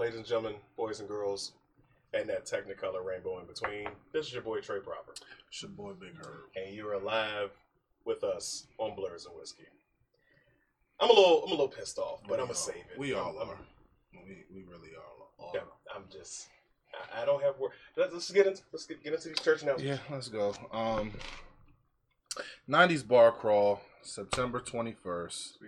ladies and gentlemen, boys and girls, and that Technicolor rainbow in between. This is your boy Trey Proper, It's your boy Big Herb. and you are alive with us on Blurs and Whiskey. I'm a little, I'm a little pissed off, but We I'm gonna save it. We all I'm- are. We, we really are. Yeah, I'm just, I, I don't have word. Let's, let's get into, let's get, get into these church announcements. Yeah, let's go. Um, 90s Bar Crawl, September 21st,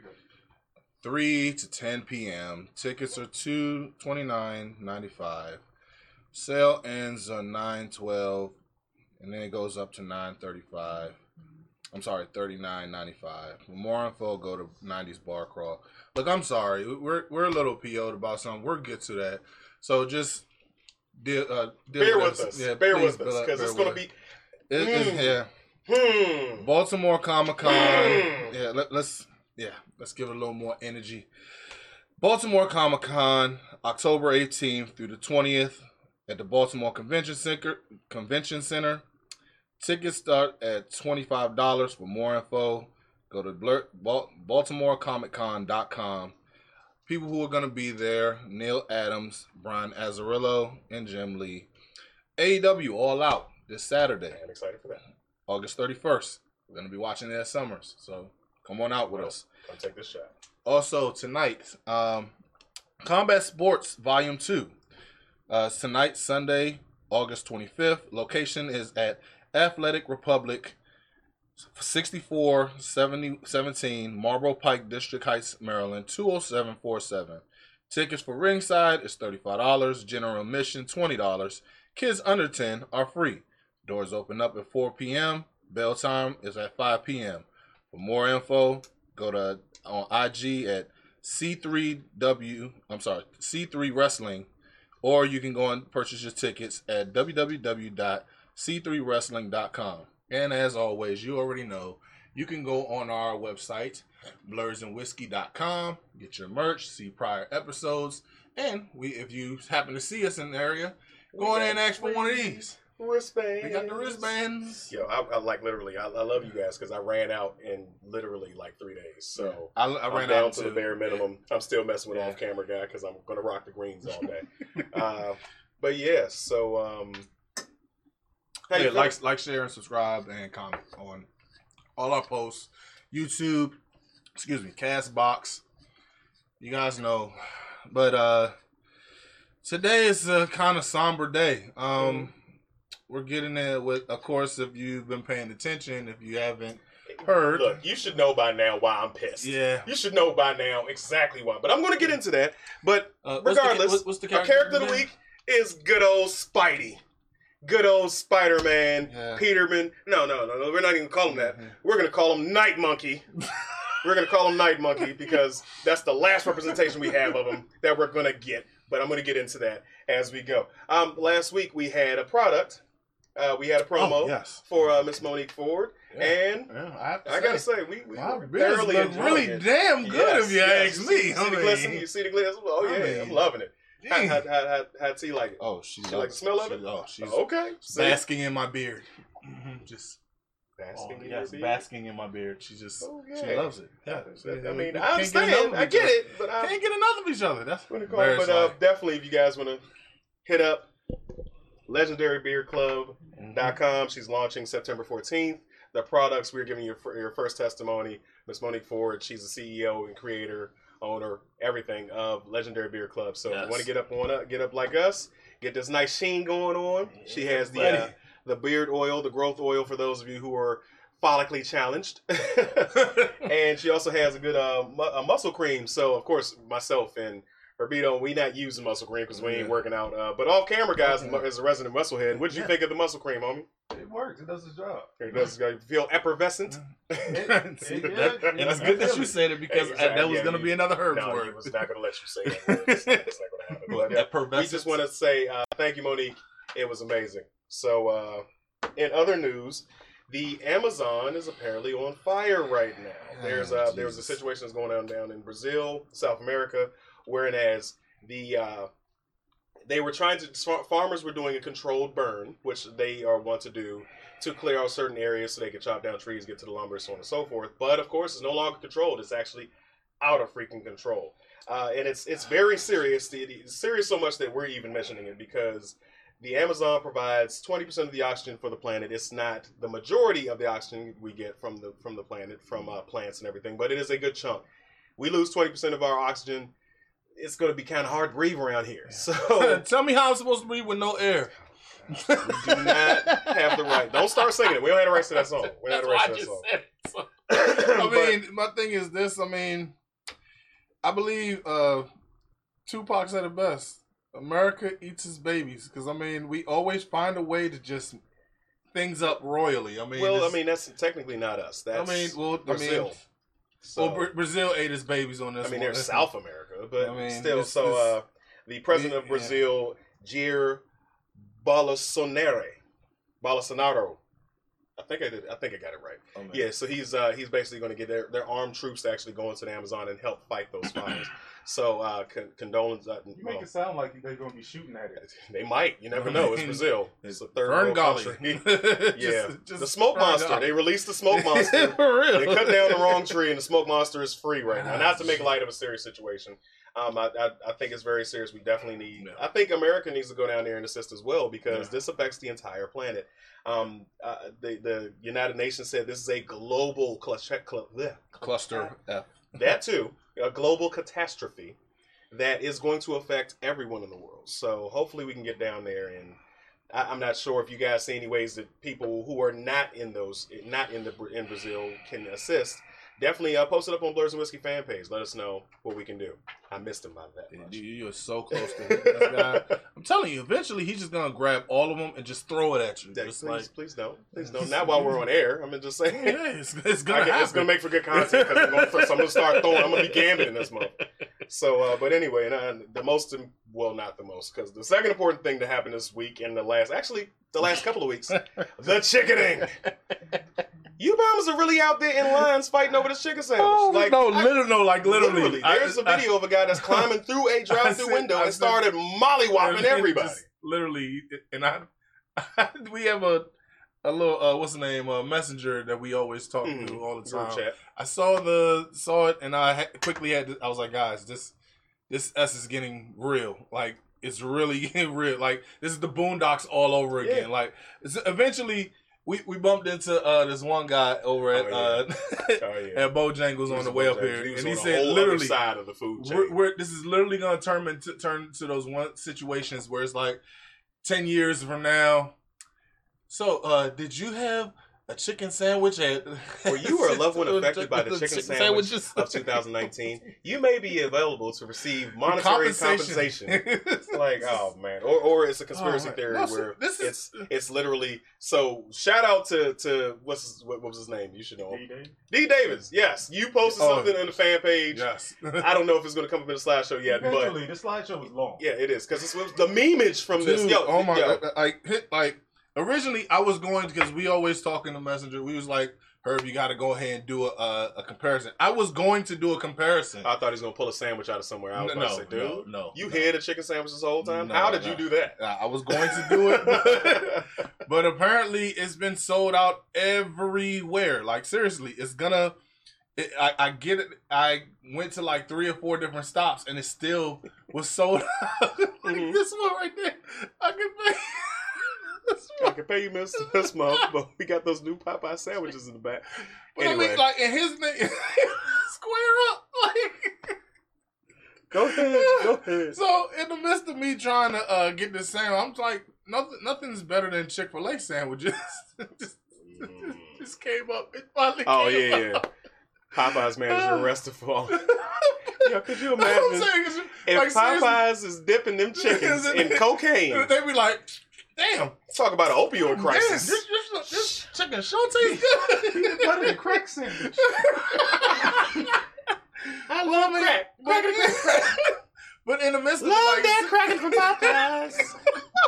3 to 10 p.m. Tickets are two twenty nine ninety five. Sale ends on 912 and then it goes up to 935. I'm sorry, 39.95. For more info, go to 90s Bar Crawl. Look, I'm sorry. We're we're a little PO'd about something. We'll get to that. So just deal, uh, deal Bear with us, Yeah, bear with us, because it's gonna be. It- Mm. yeah. Hmm. Baltimore Comic Con. Mm. Yeah, let, let's yeah, let's give it a little more energy. Baltimore Comic Con, October 18th through the 20th at the Baltimore Convention Center. Convention Center. Tickets start at $25. For more info, go to BaltimoreComicCon.com. People who are going to be there Neal Adams, Brian Azzarello, and Jim Lee. AEW All Out this Saturday. I'm excited for that. August 31st. We're going to be watching it at Summers. So come on out with us. Come take this shot. Also, tonight, um, Combat Sports Volume 2. Uh, tonight, Sunday, August 25th. Location is at Athletic Republic, 6417 Marlboro Pike, District Heights, Maryland, 20747. Tickets for ringside is $35. General admission, $20. Kids under 10 are free. Doors open up at 4 p.m. Bell time is at 5 p.m. For more info, go to on IG at C3W. I'm sorry, C3 Wrestling, or you can go and purchase your tickets at www.c3wrestling.com. And as always, you already know you can go on our website blursandwhiskey.com, get your merch, see prior episodes, and we if you happen to see us in the area, go in and ask for one of these. Wristbands. We got the wristbands. Yo, I, I like literally. I, I love you guys because I ran out in literally like three days. So I, I I'm ran down out to the bare minimum. I'm still messing with Yeah. off camera guy because I'm gonna rock the greens all day. uh, but yeah, so um, hey, yeah, like, like, share, and subscribe, and comment on all our posts. YouTube, excuse me, Castbox. You guys know, but uh today is a kind of somber day. Um, we're getting it with, of course, if you've been paying attention. If you haven't heard, Look, you should know by now why I'm pissed. yeah. You should know by now exactly why. But I'm gonna get into that. But Uh, what's the- regardless, what's the our character of the week is good old Spidey. Good old Spider Man, Yeah. Peterman. No, no, no, no. We're not even call him that. Mhm. We're gonna call him Night Monkey. we're gonna call him Night Monkey because that's the last representation we have of him that we're gonna get. But I'm gonna get into that as we go. Um, last week we had a product. Uh, we had a promo Oh, yes. for uh, Miss Monique Ford, Yeah. and Yeah, I, have to I gotta say we, we my thoroughly look really it. damn good Yes, if you yes. ask me. You See, I the mean, glisten, you see the glisten. Oh I yeah, mean, I'm loving it. How, dang. how, how, how, how like it? Oh, she, She like the smell of it? Oh, she's okay, See? basking in my beard. Mhm, Just basking oh, in yes, basking in my beard. She just Okay. she loves it. Yeah, I mean, I can't get understand. I get it, but I Can't get enough of each other. That's what do you call very it? But uh, definitely, if you guys want to hit up legendarybeerclub.com, Mhm. she's launching September 14th. The products we're giving you for your first testimony, Miss Monique Ford. She's the CEO and creator, owner, everything of Legendary Beer Club. So if Yes. you want to get up on up, get up like us, get this nice sheen going on. She has the uh, the beard oil, the growth oil for those of you who are follically challenged. and she also has a good uh, mu- a muscle cream. So of course, myself and Herbito, we not using muscle cream because we ain't Yeah. working out. Uh, but off camera, guys, Okay. as a resident musclehead, what did you Yeah. think of the muscle cream, homie? It works. It does its job. It does you feel effervescent. See, it- that- and it's good that you said it because Exactly, that was yeah, going to be another Herb's no, he word. was not going to let you say that. word. It's, it's not going to happen. But, yeah, we just want to say uh, thank you, Monique. It was amazing. So, uh, in other news, the Amazon is apparently on fire right now. There's uh, Oh, there was a situation that's going on down in Brazil, South America, whereas the uh, they were trying to farmers were doing a controlled burn, which they are want to do to clear out certain areas so they can chop down trees, get to the lumber, so on and so forth. But of course, it's no longer controlled; it's actually out of freaking control. uh, and it's it's very serious. It's serious so much that we're even mentioning it because the Amazon provides 20% of the oxygen for the planet. It's not the majority of the oxygen we get from the from the planet from uh, plants and everything, but it is a good chunk. We lose 20% of our oxygen. It's going to be kind of hard to breathe around here. So Tell me how I'm supposed to breathe with no air. we do not have the right. Don't start singing it. We don't have the rights to that song. We don't have the rights That's to that I song. just said. I But- mean, my thing is this. I mean, I believe uh, Tupac said it best. America eats its babies because I mean, we always find a way to just things up royally. I mean, well, I mean that's technically not us. That's I mean, well, Brazil. I mean, So, well, Bra- Brazil ate its babies on this. I mean, one. there's South America, but I mean, still. so, uh, the president of Yeah. Brazil, Jair Bolsonaro, Bolsonaro. I think I did. I think I got it right. Oh. Yeah, so he's uh, he's basically going to get their, their armed troops to actually go into the Amazon and help fight those fires. so uh, con- condolence. Uh, You make well, it sound like they're gonna be shooting at it. they might. You never know. It's Brazil. It's a third Fern world country. Yeah, just the smoke monster. Golly. They released the smoke monster. For real. they cut down the wrong tree, and the smoke monster is free right now. Not to make light of a serious situation. Um, I, I, I think it's very serious. We definitely need. Yeah. I think America needs to go down there and assist as well because Yeah. this affects the entire planet. Um, uh, the the United Nations said this is a global cluster. Cl- bleh, Cluster F. that too, a global catastrophe that is going to affect everyone in the world. So hopefully we can get down there and. I- I'm not sure if you guys see any ways that people who are not in those, not in the in Brazil, can assist. Definitely uh, post it up on Blurs and Whiskey fan page. Let us know what we can do. I missed him by that much. You, you are so close to this guy. I'm telling you, eventually he's just gonna grab all of them and just throw it at you. Yeah, Just please, like, please don't, please don't. Not while we're on air. I mean, just saying. yeah, it's, it's gonna it's gonna make for good content because I'm gonna, I'm gonna start throwing. I'm gonna be gambling this month. So, uh, but anyway, and, uh, the most, well, not the most, because the second important thing to happen this week and the last, actually, the last couple of weeks, the chickening. You bombers are really out there in lines fighting over this chicken sandwich. Oh, like, no, I- literally, no, like literally. I- there's a I- video of a guy that's climbing through a drive-through window and started mollywopping everybody. just literally, and I, we have a a little uh, what's the name uh, messenger that we always talk Mhm. to all the time. chat. I saw the saw it, and I had, quickly had. To, I was like, guys, this this S is getting real. Like it's really getting real. Like this is the Boondocks all over again. Yeah. Like eventually. We, we bumped into uh, this one guy over at Oh, uh, Oh, yeah. at Bojangles on the way up here, was and he said literally, side of the food chain. we're, we're, this is literally going to turn into turn to those one situations where it's like ten years from now. So, uh, did you have a chicken sandwich at? Were you or a loved one affected by the chicken sandwich sandwiches of 2019, you may be available to receive monetary compensation. like, oh man, or or it's a conspiracy Oh, theory No, so where this it's is it's literally. So shout out to to what's his, what, what was his name? You should know. him. D-Day. Davis. Yes, you posted Oh. something on the fan page. yes. I don't know if it's going to come up in the slideshow yet, but Eventually, the slideshow was long. yeah, it is because it's the memeage from this. Dude, Yo, oh my yo, god! Like hit like originally I was going because we always talk in the messenger. We was like, Herb, you got to go ahead and do a, a a comparison. I was going to do a comparison. I thought he was going to pull a sandwich out of somewhere. I was no, about to say, dude, no, no, you no. hid a chicken sandwich this whole time. No, How did you do that? I was going to do it, but, but apparently it's been sold out everywhere. Like seriously, it's gonna. It, I, I get it. I went to like three or four different stops, and it still was sold out. like Mhm. this one right there, I this I can pay you this, this month, but we got those new Popeye sandwiches in the back. But I Anyway, mean, like, and his name square up, like. go ahead, go ahead. So in the midst of me trying to uh, get this sandwich, I'm like, nothing, nothing's better than Chick Fil A sandwiches. just, Mm. just came up. It finally Oh yeah, yeah. up. Popeye's manager arrested for all. Yo, could you I'm imagine saying, if like, Popeyes is dipping them chickens in cocaine? They be like, damn, Talk about an opioid man, crisis. this, this, this chicken sure tastes good. Better than crack sandwich. I love crack. But, but in the midst of like, that cracking from Popeyes.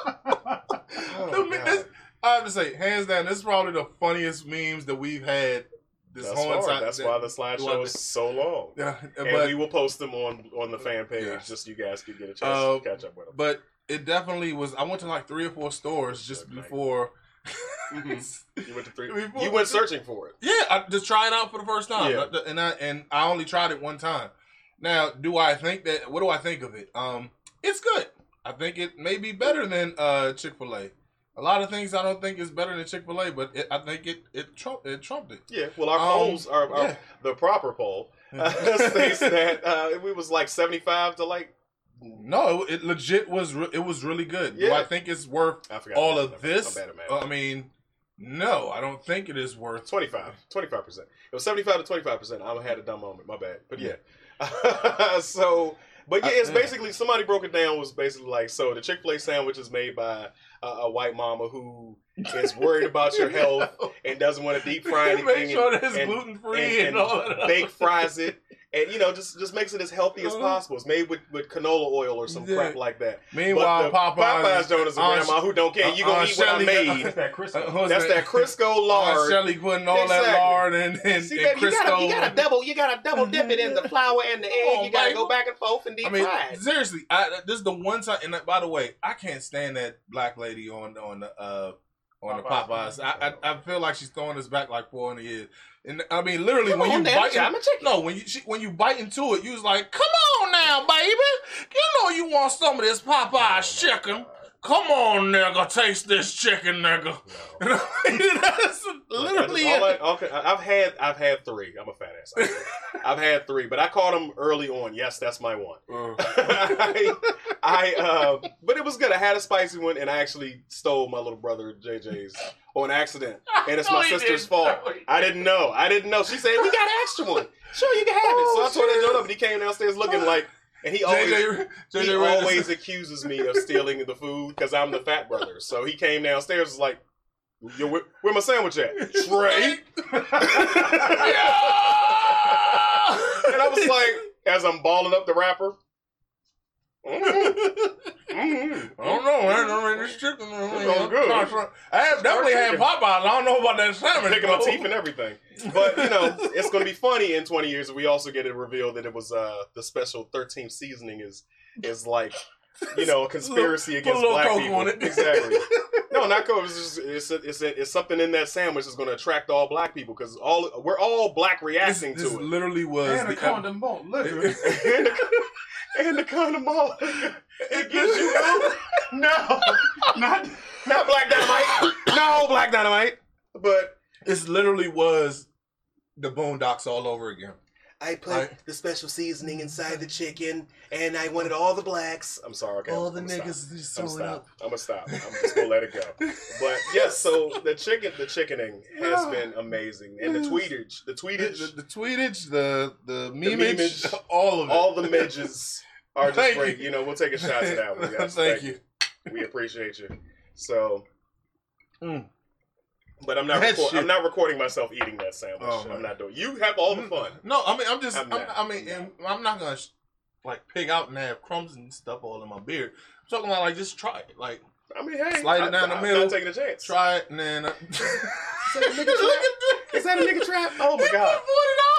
the this- I have to say, hands down, this is probably the funniest memes that we've had this That's, whole hard. entire. That's why the slideshow is so long. Yeah, And but we will post them on on the fan page Yeah. just so you guys can get a chance Uh, to catch up with them. but it definitely was. I went to like three or four stores just before. Mhm. You went to three. Before- You went searching for it. Yeah, I just try it out for the first time, Yeah. and I and I only tried it one time, Now, do I think that? What do I think of it? Um, it's good. I think it may be better than uh Chick Fil A. A lot of things I don't think is better than Chick Fil A, but it, I think it it trumped it trumped it. Yeah, well, our Um, polls are, are yeah. the proper poll uh, states that uh, it was like seventy-five to like No, it, it legit was re- it was really good. Do I think it's worth all of this? I'm bad at math. Uh, I mean, no, I don't think it is worth 25 25 percent it was 75 to 25 percent i had a dumb moment my bad but yeah, so but yeah it's yeah. basically somebody broke it down was basically like so the chick-fil-a sandwich is made by a, a white mama who is worried about your health and doesn't want to deep fry anything Make sure and, that it's gluten free and, and- all that. bake fries it and you know just just makes it as healthy as Uh-huh. possible it's made with, with canola oil or some Yeah. crap like that Meanwhile, Popeyes, Popeyes is a grandma who don't care you gonna eat what I made That's that Uh, Crisco. who's that's that Crisco lard Shelly putting all Exactly. that lard and, and, See, and baby, you gotta, you gotta double, you gotta double dip it in the flour and the egg. you gotta baby. go back and forth and deep I mean, fry seriously, I, this is the one time. And by the way, I can't stand that black lady on on the uh on the Popeyes. Popeyes. I, I I feel like she's throwing us back like four hundred years. And I mean, literally, Come when you now, bite, I'm a chicken. no, when you she, when you bite into it, you was like, "Come on now, baby, you know you want some of this Popeyes chicken. Come on, nigga, taste this chicken, nigga." No. That's literally All. I, okay, I've had, I've had three. I'm a fat ass. I've had three, but I caught them early on. Yes, that's my one. I, I uh, but it was good. I had a spicy one, and I actually stole my little brother JJ's on accident, and it's my sister's fault. I didn't know. I didn't know. She said we got an extra one. Sure, you can have it. Oh, so I tore that joint up, and he came downstairs looking like, and he always. JJ, he JJ read this- always accuses me of stealing the food because I'm the fat brother. So he came downstairs was like, Yo, where, where my sandwich at? Trey. and I was like, as I'm balling up the wrapper. Mm, mm. I don't know, man. I mean, this chicken. all good. I have definitely had Popeyes. I don't know about that salmon. Picking my teeth and everything. But, you know, it's going to be funny in 20 years if we also get it revealed that it was uh, the special 13th seasoning is is like, you know, a conspiracy Put a against little black people. on it. Exactly. No, not Coke. It's, just, it's, a, it's, a, it's something in that sandwich that's going to attract all black people because all we're all black reacting this to it. literally was And a the condom won't liquor. and the, condom all it gives you no, Not not black dynamite, no black dynamite. But This literally was the Boondocks all over again. I put I- the special seasoning inside the chicken, and I wanted all the blacks. I'm sorry, okay. all I'm, the I'm niggas Stop. just I'm throwing up. I'm gonna stop. I'm just gonna let it go. But yes, so the chicken, the chickening has been amazing, and the tweetage, the The, tweetage, the, the tweetage, the the The memeage, memeage, all of it. all the midges are just Thank great. you. You know, we'll take a shot to that one, guys. Thank you. We appreciate you. So, Mm. But I'm not. Record- I'm not recording myself eating that sandwich. Oh, I'm not doing. You have all the fun. No, I mean I'm just. I'm I'm not. I mean, I'm and I'm not gonna like pig out and have crumbs and stuff all in my beard. I'm talking about like just try it, like I mean, hey, Slide it I, down the I'm middle. not taking a chance. try it and then. Uh, Is that a nigga trap? That a nigga trap? Oh my god!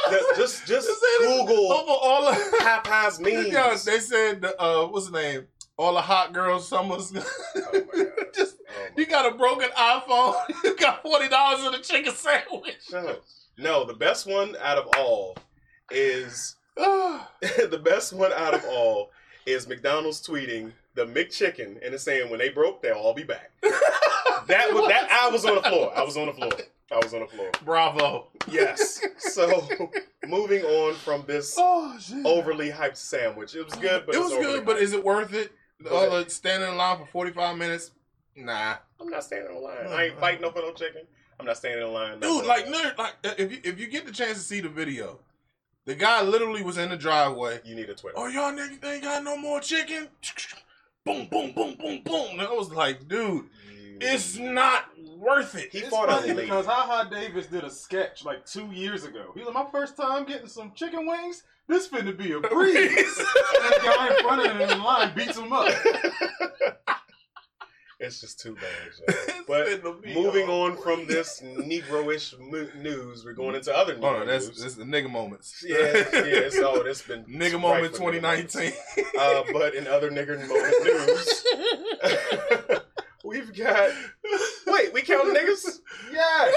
Ju- Just, just Google over all of. Popeyes memes. Yeah, they said uh, what's the name? All the hot girls summers. Oh my god! just Oh my you got a broken iPhone. You got forty dollars in a chicken sandwich. Up. No, the best one out of all is the best one out of all is McDonald's tweeting the McChicken and it's saying when they broke, they'll all be back. That was that I was on the floor. I was on the floor. I was on the floor. Bravo. Yes. So moving on from this Oh overly hyped sandwich, it was good, but it was good, but is it worth it? All the uh, uh, standing in line for forty five minutes? Nah, I'm not standing in line. I ain't fighting no for no chicken. I'm not standing in line. dude. Like, nerd, like uh, if you if you get the chance to see the video, the guy literally was in the driveway. you need a Twitter. Oh, y'all niggas ain't got no more chicken? Boom, boom, boom, boom, boom. And I was like, dude, You- it's not worth it. He It's fought funny a because Ha Ha Davis did a sketch like two years ago. He was like, my first time getting some chicken wings. This finna be a breeze. and the guy in front of him in line beats him up. It's just too bad. Joe. But moving on from this Negro-ish mo- news, we're going into other Negro Hold on, that's news. that's the nigga moments. yeah, yeah. So it's been nigga rife moment for nigga moments. 2019. Uh, but in other nigger moment news, we've got. Wait, we count niggas? Yeah.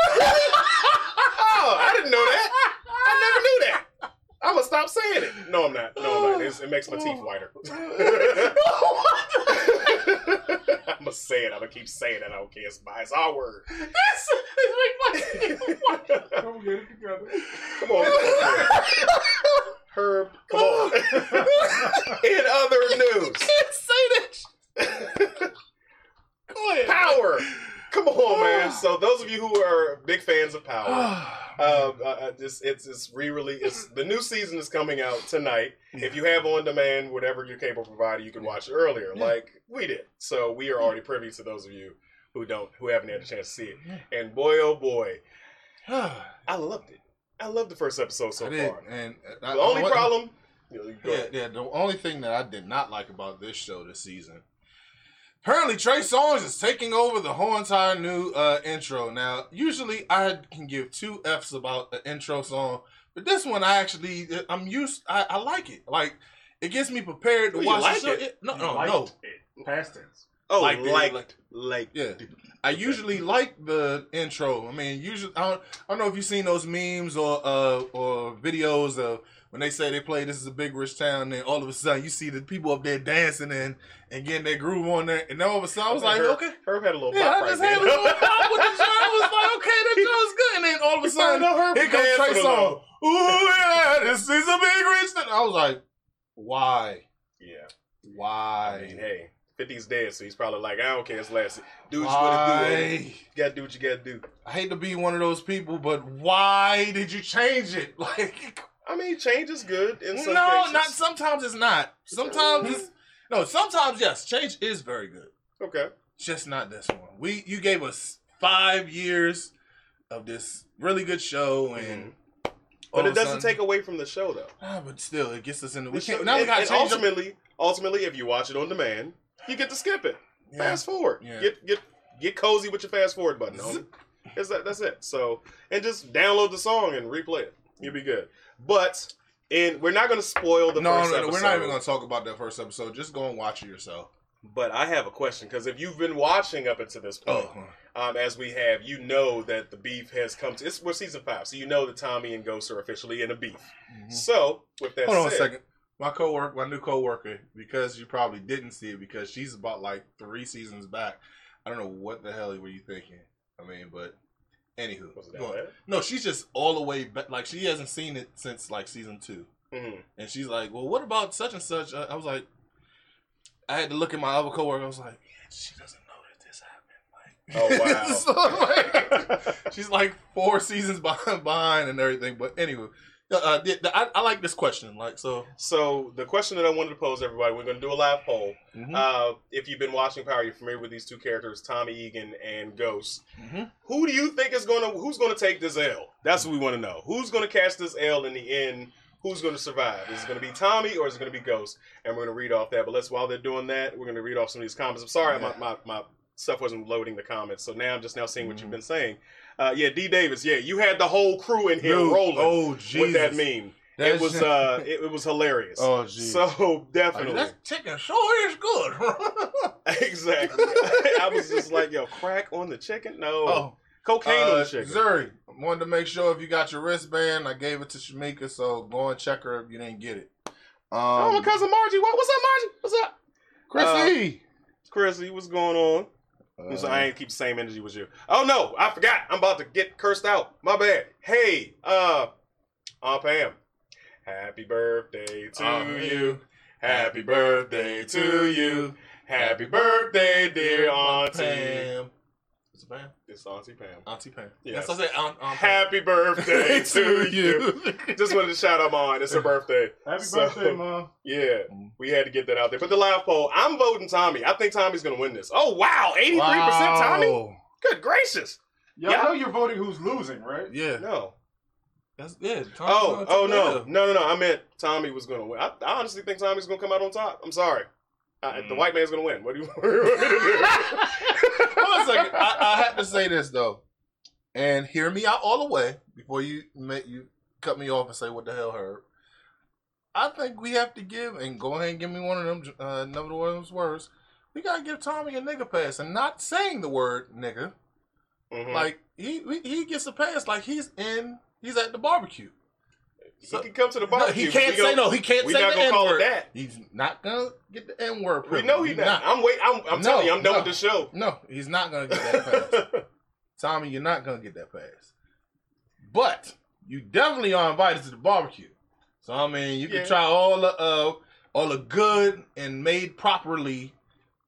Oh, I didn't know that. I never knew that. I'm gonna stop stop saying it. No, I'm not. No, I'm not. It's, it makes my teeth whiter. I'm gonna say it. I'm gonna keep saying it. I don't care. It's, my, it's our word. Don't get it together. Come on. Herb, come on. In other news, you can't say that. Go ahead. Power. Come on, man. So those of you who are big fans of Power, uh, uh, uh, this it's it's re-release. It's the new season is coming out tonight. If you have on demand, whatever your cable provider, you can watch it earlier, Yeah. like we did. So we are already privy to those of you who don't, who haven't had a chance to see it. And boy, oh boy, I loved it. I loved the first episode so I far. and uh, The only problem, you know, Yeah, yeah. The only thing that I did not like about this show this season, apparently Trey Songz is taking over the whole entire new uh, intro. Now, usually I can give two f's about the intro song, but this one I actually I'm used. I, I like it. Like it gets me prepared to you watch like the show. it? no, You no, liked no. it. Past tense. oh, like like, the- like, Yeah. I usually like the intro. I mean, usually I don't, I don't know if you've seen those memes or uh, or videos of when they say they play "This is a big rich town," and then all of a sudden you see the people up there dancing and and getting their groove on there, and all of a sudden I was like, Herb, okay, Herb had a little yeah, I right just there. had a little pop with the joint. I was like, okay, that joint's good, and then all of a sudden Herb here comes Trey Songz. Ooh yeah, this is a big rich town. I was like, why, Yeah. why? I mean, hey, 50's dead, so he's probably like, I don't care. It's last. Do what you gotta do. Why? You gotta do what you gotta do. I hate to be one of those people, but why did you change it? Like, I mean, change is good in some no, cases. not sometimes it's not. Sometimes it's no. Sometimes yes, change is very good. Okay. Just not this one. We you gave us five years of this really good show, and all But it doesn't sudden- take away from the show, though. Ah, but still, it gets us in the. We The can't show- now. We got and up- ultimately, ultimately, if you watch it on demand, you get to skip it. Yeah. Fast forward. Yeah. Get get get cozy with your fast forward button. homie. That. That's it. So and just download the song and replay it. You'll be good. But and we're not going to spoil the No, first no, no, we're not even going to talk about that first episode. Just go and watch it yourself. But I have a question because if you've been watching up until this point, Oh, um, as we have, you know that the beef has come to. It's we're season five, so you know that Tommy and Ghost are officially in a beef. mhm. So with that Hold on a second. My coworker, my new coworker, because you probably didn't see it because she's about like three seasons back. I don't know what the hell were you thinking. I mean, but anywho, was it that bad? no, she's just all the way back. Like she hasn't seen it since like season two, Mhm. and she's like, "Well, what about such and such?" I I was like, I had to look at my other coworker. I was like, "Yeah, she doesn't know that this happened." Like, Oh, wow. so, like, she's like four seasons behind, behind and everything. But anyway, uh, the, the, I, I like this question. Like, so So the question that I wanted to pose everybody, we're going to do a live poll. mhm, Uh, if you've been watching Power, you're familiar with these two characters, Tommy Egan and Ghost. mhm. Who do you think is going to who's going to take this L? That's what we want to know. Who's going to catch this L in the end? Who's going to survive? Is it going to be Tommy or is it going to be Ghost? And we're going to read off that. But let's while they're doing that, we're going to read off some of these comments. I'm sorry, Yeah. my, my my stuff wasn't loading the comments, so now I'm just now seeing what Mhm. you've been saying. Uh, yeah, D Davis. Yeah, you had the whole crew in here Dude, rolling Oh, Jesus. with that meme. That it was shit- uh, it, it was hilarious. oh, jeez. so Like, definitely. that chicken sure is good. Exactly. I was just like, yo, crack on the chicken? No. oh, Cocaine on uh, the chicken. Zuri, I wanted to make sure if you got your wristband, I gave it to Shamika, so go and check her if you didn't get it. oh, my Um, cousin Margie. What, what's up, Margie? What's up? Chrissy. Chrissy, what's going on? Uh, so I ain't keep the same energy with you. Oh, no. I forgot. I'm about to get cursed out. My bad. Hey, uh, Aunt Pam. Happy birthday to you. Happy birthday to you. Happy birthday, dear Auntie. Pam. It's Pam. It's Auntie Pam. Auntie Pam. Yes. Yes, I said Aunt, Aunt Pam. Happy birthday to you. Just wanted to shout out mine. It's her birthday. Happy So- birthday, mom. Yeah, Mm. we had to get that out there. But the live poll, I'm voting Tommy. I think Tommy's going to win this. Oh, wow. 83% Tommy? Good gracious. Y'all Yeah. know you're voting who's losing, right? Yeah. No. That's yeah. Tommy's Oh, gonna oh no. No, no, no. I meant Tommy was going to win. I, I honestly think Tommy's going to come out on top. I'm sorry. I, The Mm. white man's going to win. What do you what do you want me to do? Hold on a second. I, I have to say this though, and hear me out all the way before you make you cut me off and say what the hell, Herb. I think we have to give and go ahead and give me one of them. Uh, another one of those words. We gotta give Tommy a nigga pass and not saying the word nigga. Mhm. Like he he- he gets a pass. Like he's in. He's at the barbecue. So- he can come to the No, barbecue. he can't say no. He can't We say not the gonna N call it word. that. He's not gonna get the N word. We know he's not. I'm wait. I'm, I'm No, telling you, I'm done no. with the show. No, he's not gonna get that pass. Tommy, you're not gonna get that pass. But you definitely are invited to the barbecue. So I mean, you can try all the uh, all the good and made properly,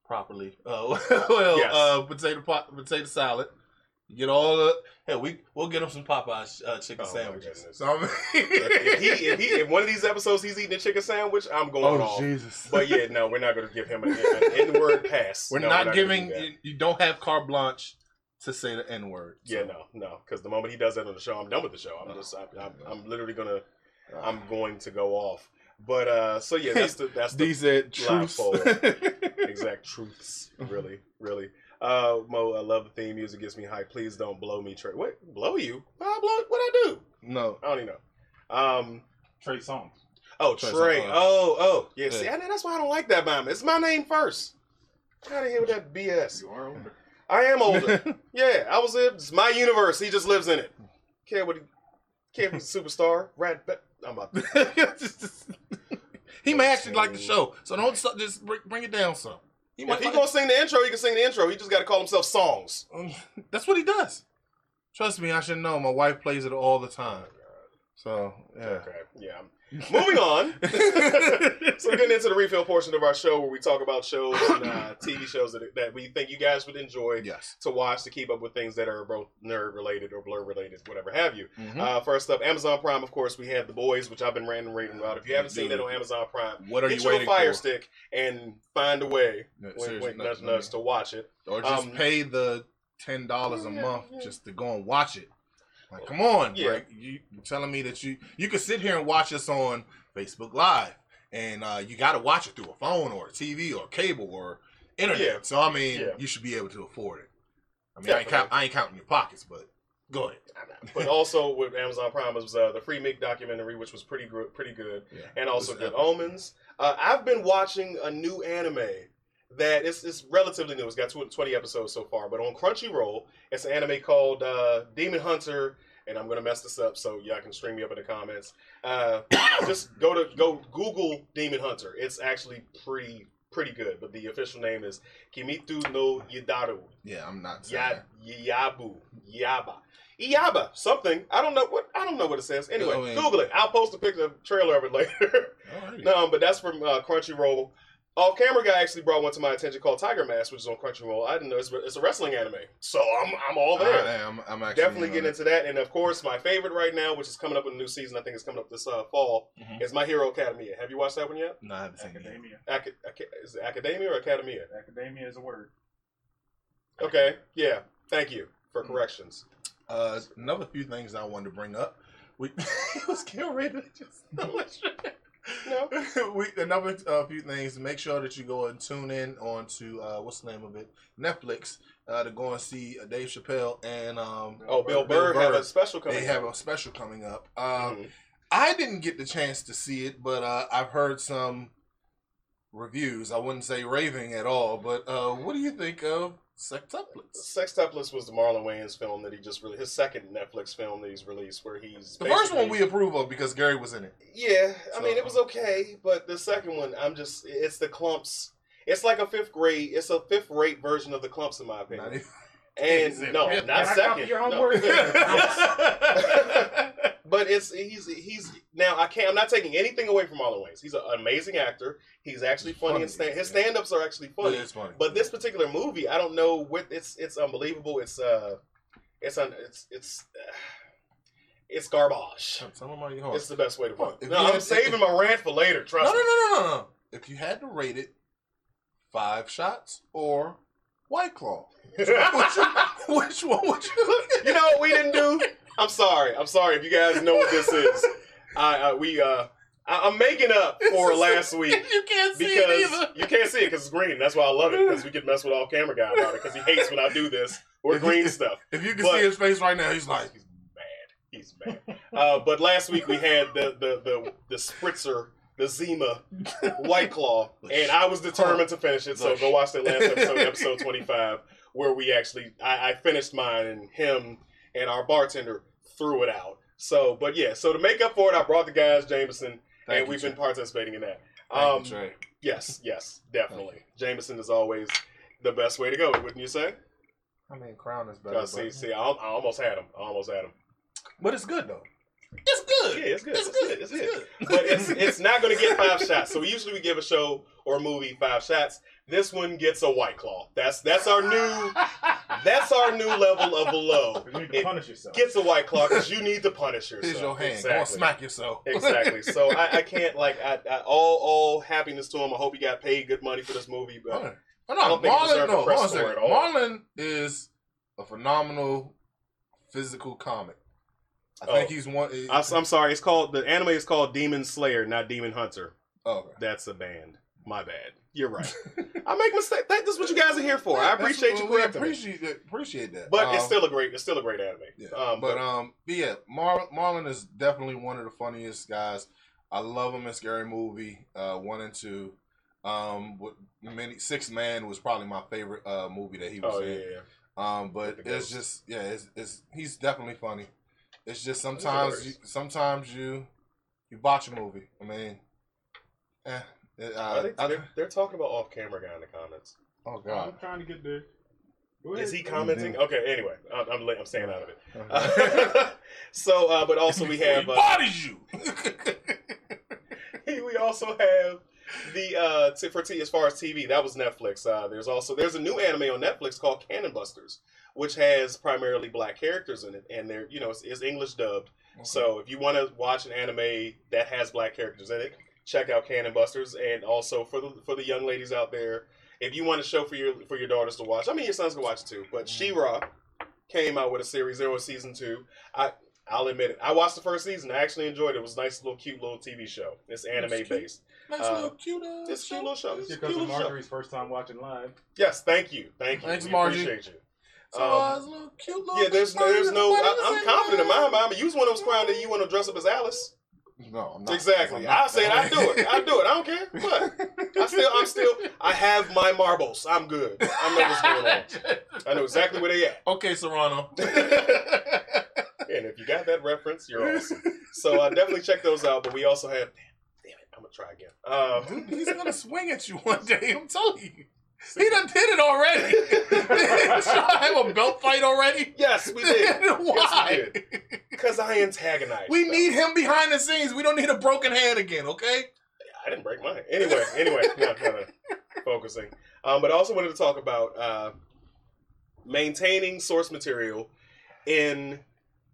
properly. Uh, well, Yes. uh, potato pot, potato salad. You get all the. Hey, we we'll get him some Popeyes uh, chicken Oh, sandwiches. So I mean, if, he, if he, if one of these episodes he's eating a chicken sandwich, I'm going oh off. Jesus! But yeah, no, we're not going to give him an, an N-word pass. we're No, not gonna giving. do. You, you don't have carte blanche to say the N word. Yeah, no, no, because the moment he does that on the show, I'm done with the show. I'm Oh, just, I'm, I'm. I'm literally gonna, Uh, I'm going to go off. But uh, so yeah, that's the that's the These said live truths. exact truths. Really, really. Uh, Mo, I love the theme music. Gets me hype. Please don't blow me, Trey. What? Blow you? I blow? What I do? no, I don't even know. Um. Trey Songz. Oh, Trey Trey. Oh, oh. Yeah. Yeah. See, I know that's why I don't like that by It's my name first. Get out of here with that BS. You are older. I am older. yeah, I was in. It's my universe. He just lives in it. Care what? He, care if he's a superstar. Rat. But I'm about. he may actually like the show, so don't just bring, bring it down some. He If he gonna sing the intro, he can sing the intro. He just got to call himself songs. Um, That's what he does. Trust me, I should know. My wife plays it all the time. So yeah. Okay. Yeah. Moving on. so we're getting into the refill portion of our show where we talk about shows and uh, TV shows that, that we think you guys would enjoy Yes. to watch to keep up with things that are both nerd related or blur related, whatever have you. Mhm. Uh, first up, Amazon Prime, of course, we have The Boys, which I've been ranting rating about. If you haven't seen it on Amazon Prime, what are get you you a waiting Fire for? Stick and find a way, No, wink, wink, no, nudge, to watch it. Or just um, pay the ten dollars a month just to go and watch it. Like, come on, Yeah. Greg. You you telling me that you you could sit here and watch us on Facebook Live, and uh, you got to watch it through a phone or a TV or cable or internet. Yeah. So I mean, Yeah. you should be able to afford it. I mean, I ain't, count, I ain't counting your pockets, but go ahead. But also with Amazon Prime was uh, the Free Meek documentary, which was pretty good, pretty good. Yeah. and also Good epic. Omens. Uh, I've been watching a new anime that it's it's relatively new. It's got 20 episodes so far, but on Crunchyroll, it's an anime called uh, Demon Hunter. And I'm gonna mess this up, so y'all can string me up in the comments. Uh, just go to go Google Demon Hunter. It's actually pretty pretty good, but the official name is Kimetsu no Yadaru. Yeah, I'm not Ya Yabu Yaba. Yaba, something. I don't know what I don't know what it says. Anyway, mean- Google it. I'll post a picture of trailer of it later. that. All right. no, but that's from uh, Crunchyroll. Off camera guy actually brought one to my attention called Tiger Mask, which is on Crunchyroll. I didn't know it's, it's a wrestling anime, so I'm I'm all there. I am. I'm actually Definitely getting on into that, and of course, my favorite right now, which is coming up in a new season. I think it's coming up this uh, fall. it. Mhm. Is My Hero Academia. Have you watched that one yet? No, I haven't seen it. Academia. Ac- Ac- is it Academia or Academia? Academia is a word. Okay, yeah. Thank you for corrections. Uh, another few things I wanted to bring up. We was getting ready to just No. we another uh, few things. Make sure that you go and tune in on to uh, what's the name of it, Netflix, uh, to go and see uh, Dave Chappelle and um, Oh, Bill Bill Burr have a special coming. they have a special coming up. Um, Mhm. I didn't get the chance to see it, but uh, I've heard some reviews. I wouldn't say raving at all, but uh, what do you think of Sextuplets? Sextuplets was the Marlon Wayans film that he just really his second Netflix film that he's released where he's The first one we approve of because Gary was in it. yeah I mean it was okay but the second one I'm just it's the Klumps it's like a fifth grade it's a fifth rate version of the Klumps in my Not opinion even- and no not I second your own no. but it's he's he's now I can't I'm not taking anything away from Marlon Wayans he's an amazing actor he's actually funny, funny, and stand, his yeah. stand-ups are actually funny It is funny. But this particular movie, I don't know what it's it's unbelievable. It's uh it's un, it's it's uh, it's garbage. Tell him how you home. It's the best way to put it. No, I'm had- saving my rant for later. No, Trust no, no, no, no, no. If you had to rate it, five shots or White Claw, which, one- which one would you? You know what we didn't do? I'm sorry. I'm sorry if you guys know what this is. I uh, we uh I, I'm making up for last week. you can't see it Because either. you can't see it because it's green. That's why I love it because we can mess with all camera guy about it because he hates when I do this or If you- green stuff. If you can But- see his face right now, he's like, He's mad. He's mad. Uh, but last week we had the the the, the spritzer, the Zima White Claw, and I was determined to finish it. So go watch that last episode, episode twenty five, where we actually I, I finished mine, and him and our bartender threw it out. So, but yeah, so to make up for it, I brought the guys Jameson, Thank and you, we've Trey. been participating in that. Thank Um, you, Trey. yes, yes, definitely. Jameson is always the best way to go, wouldn't you say? I mean, Crown is better. Uh, see, but, see, I, I almost had him. I almost had him. but it's good though. It's good. Yeah, it's good. It's It's good. good. It's It's good. But it's it's not going to get five shots. So usually we give a show or a movie five shots. This one gets a white claw. That's that's our new that's our new level of below. You need to It punish yourself. Gets a white claw because you need to punish yourself. Here's your hand. Exactly. Go on, smack yourself. exactly. So I, I can't like I, I all all happiness to him. I hope he got paid good money for this movie. But Oh, I don't think he Marlon. deserved No, a press hold on a score second. at all. Marlon is a phenomenal physical comic. I Oh. think he's one. I, am sorry. It's called the anime is called Demon Slayer, not Demon Hunter. Oh, okay. That's a band. My bad. You're right. I make mistakes. That, that's what you guys are here for. I appreciate you correcting appreciate that. Appreciate that. But it's Um, still a great. It's still a great anime. Yeah, Um, but um, but yeah, Mar- Marlon is definitely one of the funniest guys. I love him in Scary Movie uh, one and two. Um, what many Six Man was probably my favorite uh movie that he was oh in. yeah, yeah. Um, but it's just yeah, it's, it's he's definitely funny. It's just sometimes you, sometimes you you watch a movie. I mean, eh, it, I uh, think I- they're, they're talking about off camera guy in the comments. oh god, I'm trying to get there. Is Go ahead. Is he commenting? Okay. Anyway, I'm I'm, I'm staying out of it. Uh-huh. so, uh, but also we have He uh, bodies you. we also have the uh t- for t- as far as TV that was Netflix. Uh, there's also there's a new anime on Netflix called Cannon Busters, which has primarily black characters in it, and they're you know it's, it's English dubbed. So if you want to watch an anime that has black characters in it, check out Cannon Busters. And also for the for the young ladies out there, if you want a show for your for your daughters to watch, I mean your sons can watch it too. But She-Ra came out with a series. There was season two. I I'll admit it. I watched the first season. I actually enjoyed it. It was a nice little cute little TV show. It's anime cute. based. nice uh, little cute. Uh, It's a cute little show. It's a Because cute of little show. Marjorie's first time watching live. Yes, thank you, thank you. Thanks, we Margie. appreciate you. So, Um, uh, it's a little cute little Yeah, there's bit there's no. I, I'm confident in my mind. You was one of those crying that you want to dress up as Alice. No, I'm not. Exactly. i say it. I said I do it. I do it. I don't care. But I still, I'm still, I have my marbles. I'm good. I know what's going on. I know exactly where they at. Okay, Serrano. And if you got that reference, you're awesome. So uh, definitely check those out. But we also have, damn, damn it, I'm gonna try again. Uh, Dude, he's gonna swing at you one day. I'm telling you. He done did it already. Try to have a belt fight already. yes, we did. Why? Because I antagonize. We need him behind the scenes. We don't need a broken hand again. Okay. I didn't break mine. Anyway, anyway, no, no, no. focusing. Um, but I also wanted to talk about uh, maintaining source material in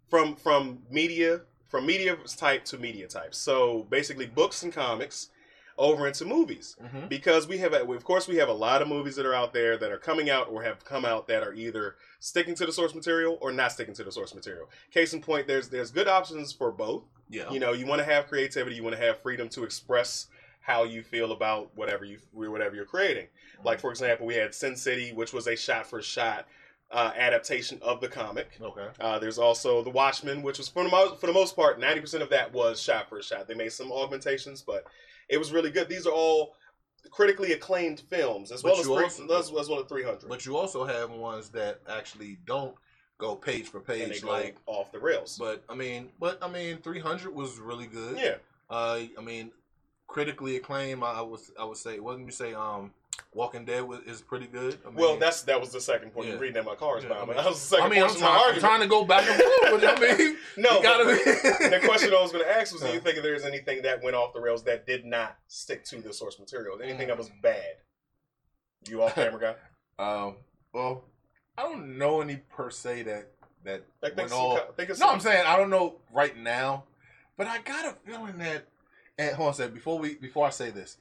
from from media from media type to media type. So basically, books and comics over into movies Mm-hmm. because we have of course we have a lot of movies that are out there that are coming out or have come out that are either sticking to the source material or not sticking to the source material. Case in point, there's there's good options for both Yeah. you know you want to have creativity you want to have freedom to express how you feel about whatever you whatever you're creating like for example we had sin city which was a shot for shot uh, adaptation of the comic Okay. uh, there's also the watchmen which was for the, most, for the most part 90% of that was shot for shot they made some augmentations but it was really good these are all critically acclaimed films as But well as, you three, as, as well as 300 But you also have ones that actually don't go page for page, like. off the rails But I mean, but I mean, 300 was really good. yeah Uh, I mean, critically acclaimed. I would I would say. Wasn't you say um, Walking Dead was, is pretty good. I mean, well that's that was the second point Yeah. you're reading at my cars Yeah, I but mean- that was the second I mean, I'm portion of my trying, I'm trying to go back and forth. I mean, no be. the question I was going to ask was, do you think there's anything that went off the rails that did not stick to the source material? Anything Mm. that was bad? You off camera guy? Um. Well, I don't know any per se that that Like, went think, all. some, think of No, I'm saying I don't know right now, but I got a feeling that. And hold on a second before we before I say this,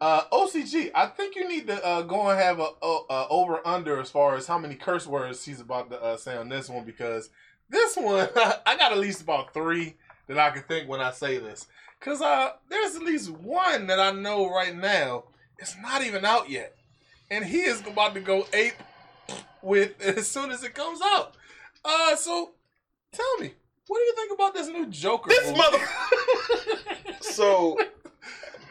uh, OCG. I think you need to uh, go and have a, a, a over under as far as how many curse words he's about to uh, say on this one because this one I got at least about three that I can think when I say this because uh, there's at least one that I know right now. It's not even out yet, and he is about to go ape with as soon as it comes out. Uh, so tell me, what do you think about this new Joker? this movie? mother. so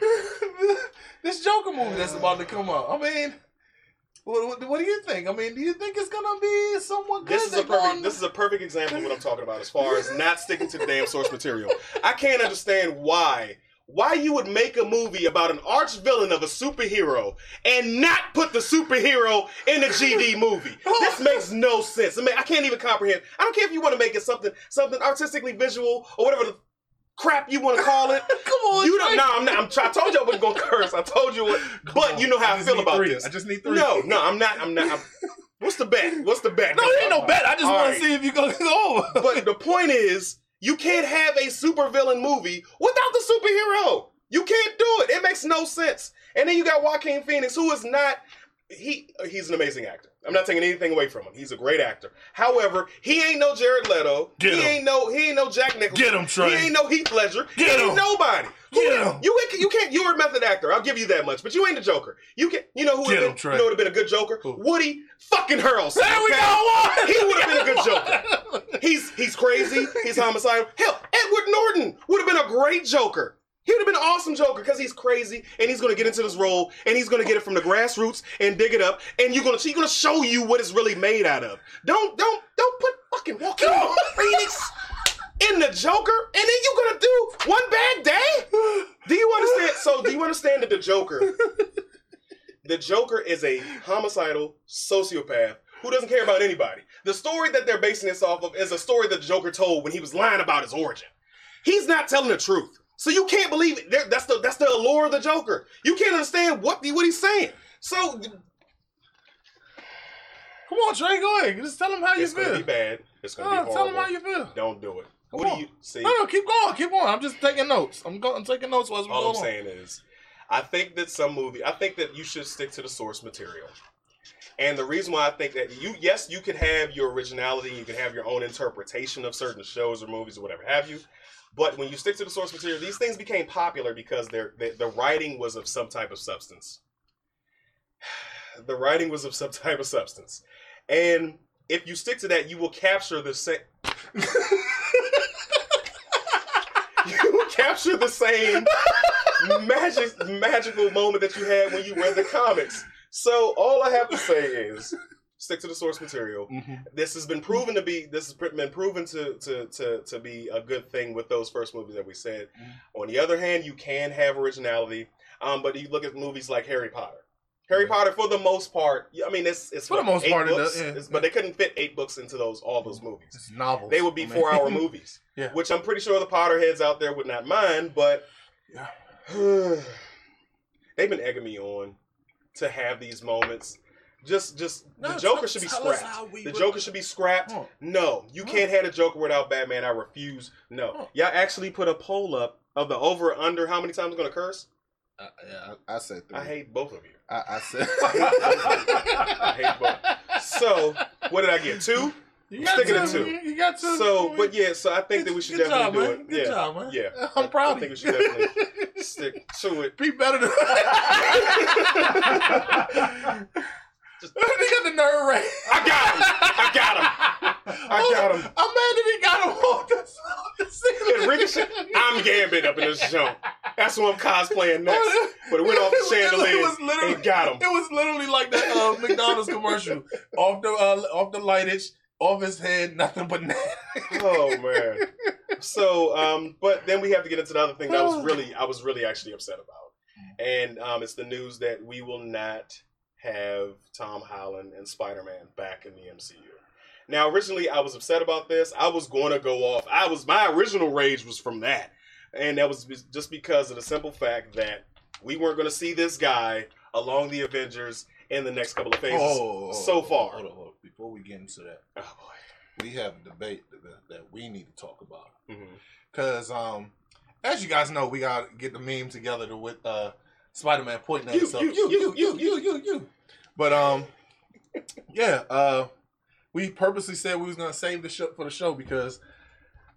this Joker movie that's about to come out. I mean, What, what, what do you think? I mean, do you think it's gonna be someone good? This is a perfect. going- This is a perfect example of what I'm talking about as far as not sticking to the damn source material. I can't understand why. Why you would make a movie about an arch villain of a superhero and not put the superhero in a GD movie? This makes no sense. I mean, I can't even comprehend. I don't care if you want to make it something something artistically visual or whatever the crap you want to call it. Come on, You don't. No, I'm not. I'm I told you I wasn't gonna curse. I told you what. But on. you know how I, just feel about three. this. I just need three. No, no, I'm not. I'm not. I'm, what's the bet? What's the bet? no, it ain't no bet. I just want right. to see if you gonna go. But the point is, you can't have a supervillain movie without the superhero. You can't do it. It makes no sense. And then you got Joaquin Phoenix, who is not. He he's an amazing actor. I'm not taking anything away from him. He's a great actor. However, he ain't no Jared Leto. Get he him. ain't no he ain't no Jack Nicholson. Get him, Trey. He ain't no Heath Ledger. Get he ain't him. nobody. Get Who- him. You ain't, you can't. You're a method actor. I'll give you that much. But you ain't the Joker. You can. You know who would Get have him, been. Trey. You know would have been a good Joker. Who? Woody fucking Harrelson. There we okay? go. One. He would have been a good Joker. He's he's crazy. He's homicidal. Hell, Edward Norton would have been a great Joker. He would have been an awesome Joker because he's crazy and he's going to get into this role and he's going to get it from the grassroots and dig it up and you're going to he's going to show you what it's really made out of. Don't don't don't put fucking Joaquin Phoenix in the Joker and then you're going to do one bad day. Do you understand? So do you understand that the Joker? The Joker is a homicidal sociopath who doesn't care about anybody. The story that they're basing this off of is a story that the Joker told when he was lying about his origin. He's not telling the truth. So you can't believe it. That's the that's the allure of the Joker. You can't understand what the, what he's saying. So Come on, Trey. Go ahead. Just tell him how you feel. it's gonna be bad. It's gonna No, be horrible. tell him how you feel. Don't do it. Come what on. do you see? No, no, keep going, keep going. I'm just taking notes. I'm going. I'm taking notes as we All go I'm along. saying is, I think that some movie, I think that you should stick to the source material. And the reason why I think that you, yes, you can have your originality, you can have your own interpretation of certain shows or movies or whatever have you. But when you stick to the source material, these things became popular because they're, they, the writing was of some type of substance. The writing was of some type of substance, and if you stick to that, you will capture the same. you will capture the same magic magical moment that you had when you read the comics. So all I have to say is stick to the source material. Mhm. This has been proven to be this has been proven to to to to be a good thing with those first movies that we said. Mhm. On the other hand, you can have originality, um, but you look at movies like Harry Potter. Harry Potter, for the most part, I mean, it's it's For the most part, it books, does, yeah. But they couldn't fit eight books into those all those movies. It's novels. They would be I mean- four hour movies, Yeah. which I'm pretty sure the Potterheads out there would not mind, but Yeah. they've been egging me on to have these moments. Just, just No, the Joker should be scrapped. we The would- Joker should be scrapped. Oh. No, you No. can't have a Joker without Batman. I refuse. No, Oh. y'all actually put a poll up of the over under how many times I'm gonna curse. Uh, yeah, I, I said three. I hate both of you. I, I said. I hate both. So, what did I get? Two. You sticking to two. two. You got two. So, but yeah, so I think that we should Good definitely job, do man. it. Good yeah, job, man. yeah. I'm I- proud I of think we should definitely stick to it. Be better than. he got the nerve right. I got him. I got him. I got him. I'm mad that he got him off the, the Ricochet, I'm Gambit up in this jump. That's what I'm cosplaying next. But it went off the chandelier It was literally, and got him. It was literally like that uh, McDonald's commercial. off the uh, off the lightage, off his head, nothing but net. Oh man. So, um, but then we have to get into the other thing that I was really, I was really actually upset about, and um, it's the news that we will not have Tom Holland and Spider Man back in the MCU. Now, originally, I was upset about this. I was going to go off. I was my original rage was from that, and that was just because of the simple fact that we weren't going to see this guy along the Avengers in the next couple of phases. Oh, so far. Hold on, hold on. Before we get into that, Oh boy, we have a debate that, we need to talk about. boy. Mhm. Cause um, as you guys know, we gotta get the meme together to with uh Spider-Man pointing at You, himself. you, you, you, you, you, you. But um, yeah, uh, we purposely said we was gonna save the show for the show because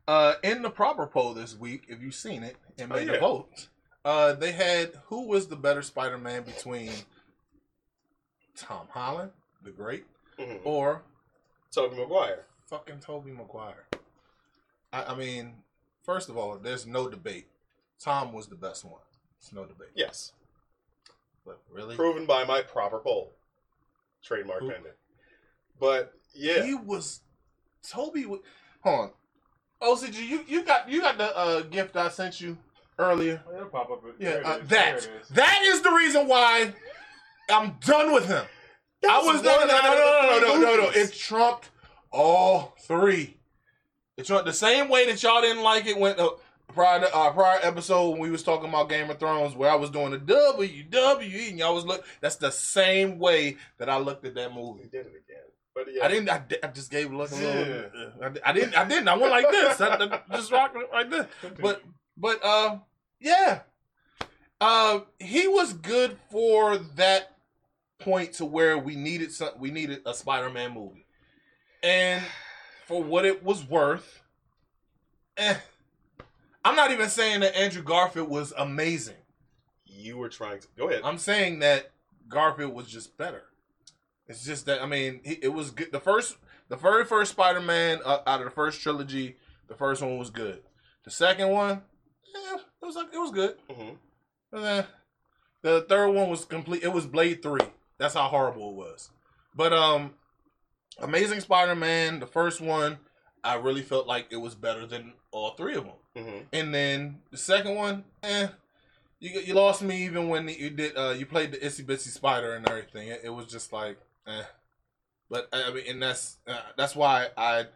uh, in the proper poll this week, if you've seen it and Oh, made yeah. the vote, uh, they had who was the better Spider-Man between Tom Holland, the Great, Mhm. or Tobey Maguire. fucking Tobey Maguire. I, I mean, first of all, there's no debate. Tom was the best one. It's no debate. Yes. But really, Proven by my proper poll. trademark Who? pendant. But yeah, He was Tobey. wa- Hold on, OCG. You you got you got the uh, gift I sent you earlier. Oh, it'll pop up. Yeah, it uh, is. that it is. that is the reason why I'm done with him. I That was no no no no no no no no. It trumped all three. It trumped the same way that y'all didn't like it when uh, prior to, uh, prior episode when we was talking about Game of Thrones where I was doing the WWE and y'all was look. That's the same way that I looked at that movie. did it again. But yeah, I didn't. I, I just gave a look. A little, Yeah. uh, I, I didn't. I didn't. I went like this. I, I just rocked it like this. But but uh yeah. Uh he was good for that point to where we needed some we needed a Spider-Man movie. And for what it was worth, eh, I'm not even saying that Andrew Garfield was amazing. You were trying to go ahead. I'm saying that Garfield was just better. It's just that I mean, he, it was good. The first, the very first Spider-Man uh, out of the first trilogy, the first one was good. The second one, eh, it was like it was good. Mhm. And then the third one was complete. It was Blade Three. That's how horrible it was. But um, Amazing Spider-Man, the first one, I really felt like it was better than all three of them. Mhm. And then the second one, eh, you you lost me even when you did uh you played the itsy bitsy spider and everything. It, it was just like, eh. But I mean, and that's uh, that's why I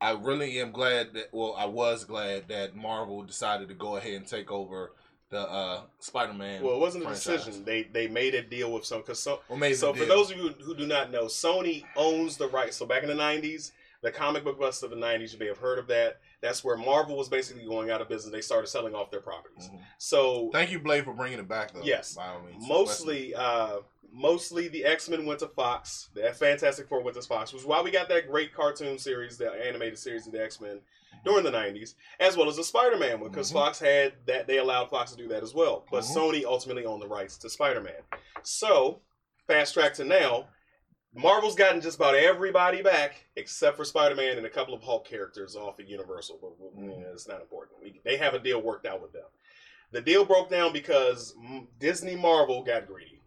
I really am glad that well I was glad that Marvel decided to go ahead and take over the uh Spider-Man. Well, it wasn't a franchise. decision. They they made a deal with some because so, so for those of you who do not know, Sony owns the rights. So back in the '90s, the comic book bust of the '90s, you may have heard of that. That's where Marvel was basically going out of business. They started selling off their properties. Mhm. So Thank you, Blade, for bringing it back though. Yes. by all means. mostly, uh, mostly the X Men went to Fox. The Fantastic Four went to Fox, which is why we got that great cartoon series, the animated series of the X Men during the '90s, as well as the Spider Man one, because Mhm. Fox had that. They allowed Fox to do that as well, but Mhm. Sony ultimately owned the rights to Spider Man. So fast track to now. Marvel's gotten just about everybody back except for Spider Man and a couple of Hulk characters off of Universal. But yeah, it's not important. We, they have a deal worked out with them. The deal broke down because mm, Disney Marvel got greedy,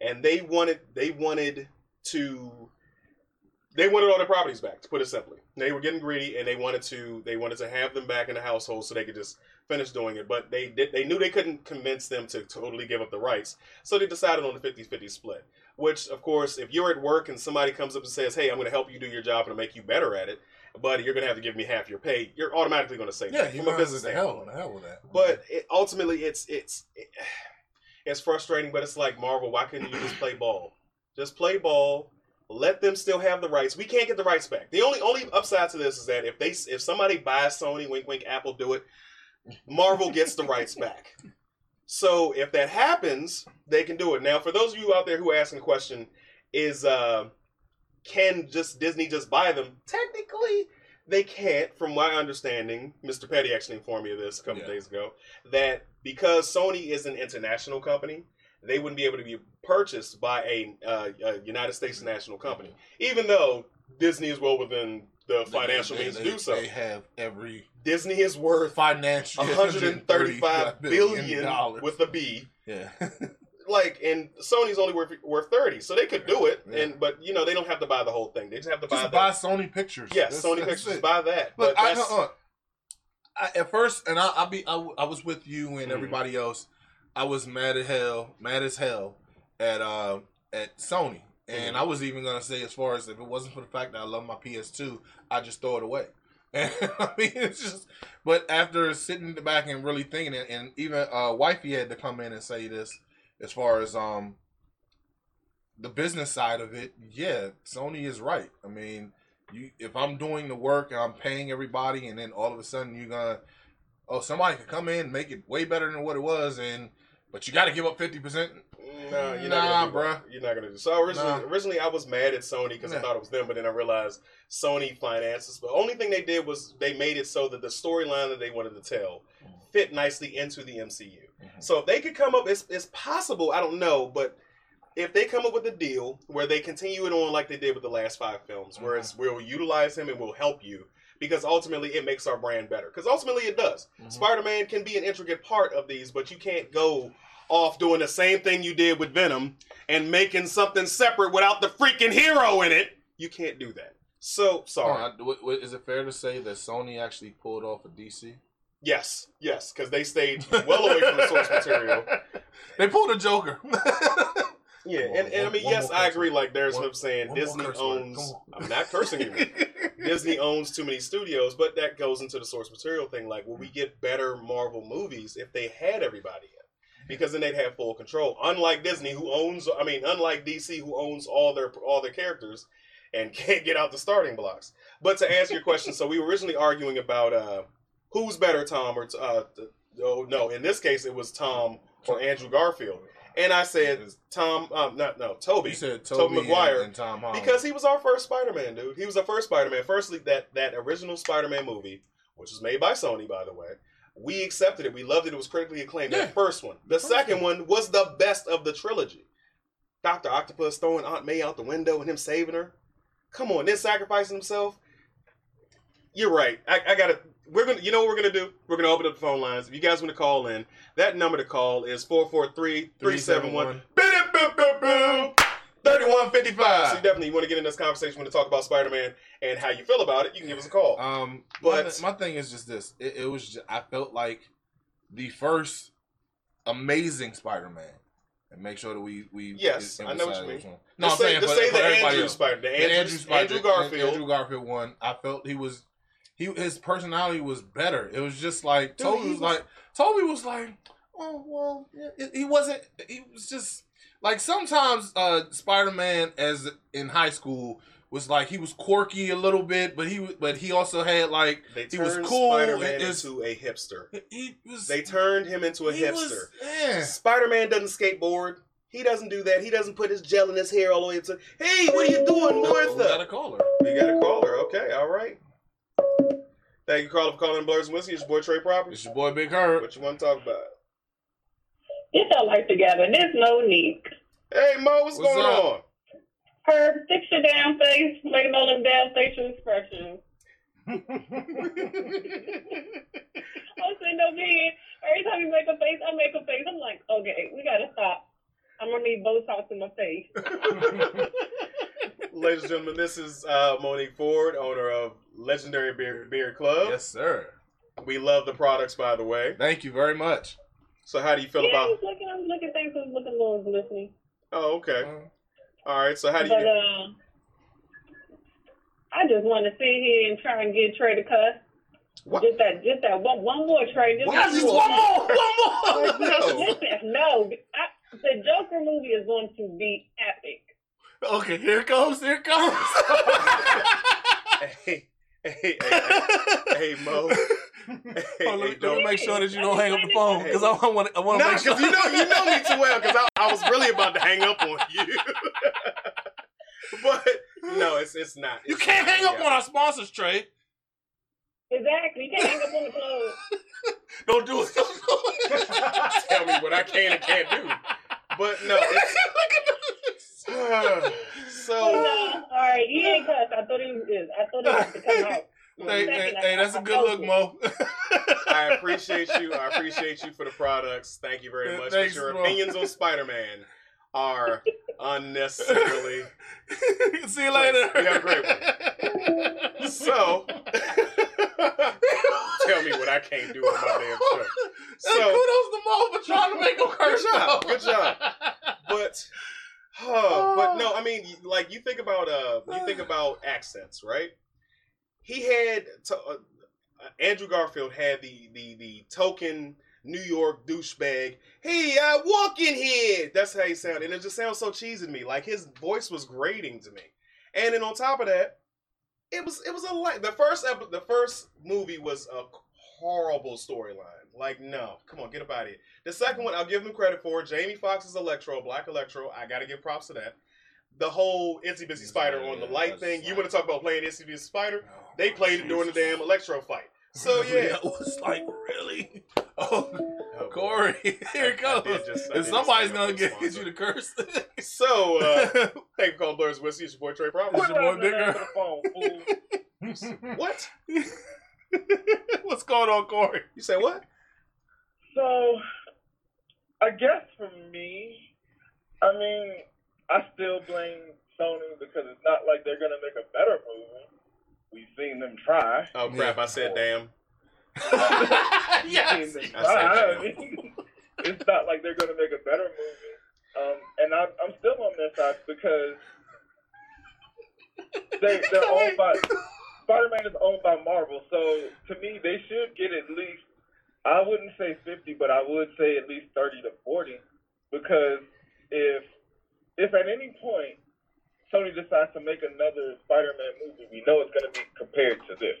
and they wanted they wanted to they wanted all their properties back. To put it simply, they were getting greedy, and they wanted to they wanted to have them back in the household so they could just finish doing it. But they did they knew they couldn't convince them to totally give up the rights, so they decided on the 50-50 split. Which, of course, if you're at work and somebody comes up and says, "Hey, I'm going to help you do your job and make you better at it," but you're going to have to give me half your pay, you're automatically going to say yeah, that you from a business the hell, the hell with that. But it, ultimately, it's it's it's frustrating. But it's like Marvel. Why couldn't you just play ball? Just play ball. Let them still have the rights. We can't get the rights back. The only only upside to this is that if they if somebody buys Sony, wink wink, Apple do it, Marvel gets the rights back. So if that happens, they can do it. Now, for those of you out there who are asking the question, is uh, can just Disney just buy them? Technically, they can't. From my understanding, Mr. Petty actually informed me of this a couple Yeah. days ago. That because Sony is an international company, they wouldn't be able to be purchased by a, uh, a United States national company, even though Disney is well within the financial they- means they- to do so. They have every Disney is worth financial 135 billion dollars. with a B. yeah. Like, and Sony's only worth worth 30, so they could do it. Yeah. And but you know they don't have to buy the whole thing. They just have to buy Just the buy Sony Pictures. yes, That's- Sony that's Pictures. it. Buy that. Look, but I, that's, uh, I, at first, and I, I'll be, I was with you and Mhm. everybody else. I was mad as hell, mad as hell at uh at Sony, and Mhm. I was even gonna say as far as if it wasn't for the fact that I love my PS2, I just throw it away. And I mean, it's just. But after sitting back and really thinking it, and even uh, wifey had to come in and say this as far as um the business side of it. Yeah, Sony is right. I mean, you if I'm doing the work and I'm paying everybody, and then all of a sudden you're gonna, oh, somebody could come in make it way better than what it was, and but you got to give up fifty percent. No, you're Nah, not gonna do bruh. that. You're not gonna do. So originally, Nah. originally I was mad at Sony because I thought it was them, but then I realized Sony finances. The only thing they did was they made it so that the storyline that they wanted to tell fit nicely into the MCU. Mhm. So if they could come up, it's, it's possible. I don't know, but if they come up with a deal where they continue it on like they did with the last five films, where it's we'll utilize him and we'll help you because ultimately it makes our brand better. Because ultimately it does. Mhm. Spider Man can be an intricate part of these, but you can't go off doing the same thing you did with Venom and making something separate without the freaking hero in it. You can't do that. So sorry. I- w- w- is it fair to say that Sony actually pulled off a DC? yes, yes, because they stayed well away from the source material. They pulled a Joker. Yeah, on, and, and I mean, one yes, I agree. word. Like Darren One- Smith saying, one more Disney owns. I'm not cursing you. Disney owns too many studios, but that goes into the source material thing. Like, will we get better Marvel movies if they had everybody in? Because then they'd have full control. Unlike Disney, who owns, I mean, unlike DC, who owns all their all their characters and can't get out the starting blocks. But to answer your question, so we were originally arguing about uh, who's better, Tom or uh, oh no, in this case it was Tom or Andrew Garfield, and I said Tom, um, not no, Tobey. You said Tobey Toby Maguire, and, and Tom Holland. Because he was our first Spider-Man, dude. He was our first Spider-Man. Firstly, that that original Spider-Man movie, which was made by Sony, by the way, we accepted it. We loved it. It was critically acclaimed. Yeah. That first one. The second one was the best of the trilogy. Doctor Octopus throwing Aunt May out the window and him saving her. Come on, then sacrificing himself. You're right. I, I gotta. We're gonna. You know what we're gonna do? We're gonna open up the phone lines. If you guys want to call in, that number to call is 443-371. 3155. So you definitely want to get in this conversation, want to talk about Spider Man and how you feel about it, you can give us a call. Um, But- but my, thing is just this. It, it was. Just, I felt like the first amazing Spider-Man, and make sure that we we Yes, I know what you mean. No, I'm say, saying to for, say for the everybody Andrew. Spider, the The Andrew, Andrew, Spider- Andrew Garfield. Andrew Garfield one. I felt he was. He his personality was better. It was just like Dude, Tobey was, was- like Tobey was like, oh well, yeah, he wasn't. He was just like sometimes uh Spider-Man as in high school was like he was quirky a little bit, but he but he also had like They he was cool. Spider Man It's- into a hipster. he was. They turned him into a he hipster. was- yeah. Spider Man doesn't skateboard. He doesn't do that. He doesn't put his gel in his hair all the way to. Hey, what are you doing, We got Martha? a caller. You got a caller. Okay, all right. Thank you, caller, for calling Blurs and Whiskey. It's your boy Trey Proper. It's your boy Big Herb. What you want to talk about? Get your life together. There's no need. Hey, Mo, what's, What's going up? on? Herb, fix your damn face. Making all them damn facial expressions. I'm sitting over here. Every time you make a face, I make a face. I'm like, okay, we gotta stop. I'm gonna need Botox in my face. Ladies and gentlemen, this is uh, Monique Ford, owner of Legendary Beer, Beer Club. yes, sir. We love the products, by the way. Thank you very much. So, how do you feel yeah, I about? was looking, I was looking, things was looking a little glistening. Oh, okay. All right. So, how do you feel? But you? uh, I just want to sit here and try and get Trey to cuss. What? Just that, just that one, one more Trey. Just Why one just more. one more? One more. No. Listen, no, I, the Joker movie is going to be epic. Okay, here it comes. Here it comes. Hey, hey, hey, hey, hey, Mo. Hey, Oh, let, me, hey, let me don't- make sure that you don't hang up the phone because I want I want to Nah, make sure. because you know you know me too well. Because I, I was really about to hang up on you, but no, it's it's not. you can't not, hang up yeah. on our sponsors, Trey. Exactly. You can't hang up on the clothes. Don't do it. Don't do it. Tell me what I can and can't do. But no, it's so. No. All right, he ain't cuss. I thought he was. I thought he was to come out. Hey, hey, hey, that's a good look, Mo. I appreciate you. I appreciate you for the products. Thank you very much. thanks, but your bro. opinions on Spider-Man are unnecessarily. See you later. You have a great one. So, tell me what I can't do on my damn show. So, So- kudos to Mo for trying to make him curse. Good job, good job. But, oh, but no, I mean, like you think about uh, you think about accents, right? He had to, uh, Andrew Garfield had the the the token New York douchebag. Hey, I walk in here. That's how he sounded, and it just sounds so cheesy to me. Like his voice was grating to me. And then on top of that, it was it was a like the first ep- the first movie was a horrible storyline. Like no, come on, get up out of here. The second one, I'll give him credit for. Jamie Foxx's Electro, Black Electro. I got to give props to that. The whole Itsy Bitsy Spider on the Yeah, light thing. You want to talk about playing Itsy Bitsy Spider? They played it during the damn Electro fight. So yeah, it was like really. Oh, Oh, Corey, here it I goes. just- and somebody's just hang up gonna on get, get you to curse. So uh, thank you for calling Blurs Whiskey. It's your boy Trey Proper. It's your boy Bigger. on the phone, fool. What? What's going on, Corey? You say what? So, I guess for me, I mean, I still blame Sony because it's not like they're gonna make a better movie. We've seen them try. Oh crap! I said damn. Yes. I said damn. I mean, it's not like they're gonna make a better movie. Um, and I'm, I'm still on their side because they they're owned by Spider-Man is owned by Marvel, so to me they should get at least I wouldn't say 50, but I would say at least 30 to 40 because if if at any point Sony decides to make another Spider-Man movie, we know it's going to be compared to this.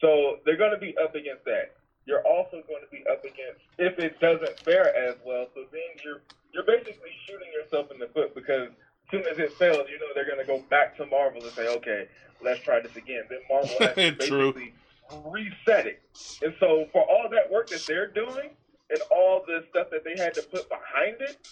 So they're going to be up against that. You're also going to be up against if it doesn't fare as well. So then you're you're basically shooting yourself in the foot because as soon as it fails, you know they're going to go back to Marvel and say, okay, let's try this again. Then Marvel has to True. basically reset it. And so for all that work that they're doing and all the stuff that they had to put behind it,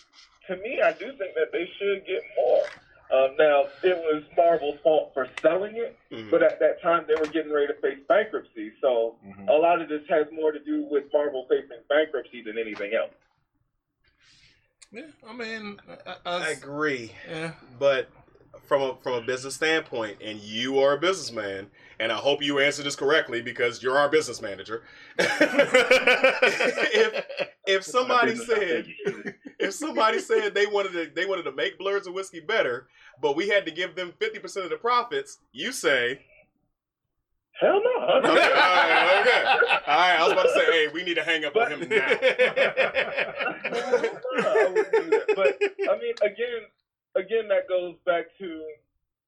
to me, I do think that they should get more. Um, now, it was Marvel's fault for selling it, Mhm. but at that time they were getting ready to face bankruptcy. So Mhm. a lot of this has more to do with Marvel facing bankruptcy than anything else. Yeah, I mean, I, I I, agree, yeah. but from a from a business standpoint, and you are a businessman, and I hope you answer this correctly because you're our business manager. if if somebody said if somebody said they wanted to they wanted to make blurs of whiskey better, but we had to give them fifty percent of the profits, you say Hell no. Okay, all right, okay. All right, I was about to say, hey, we need to hang up on him now. I wouldn't do that. But I mean, again, again, that goes back to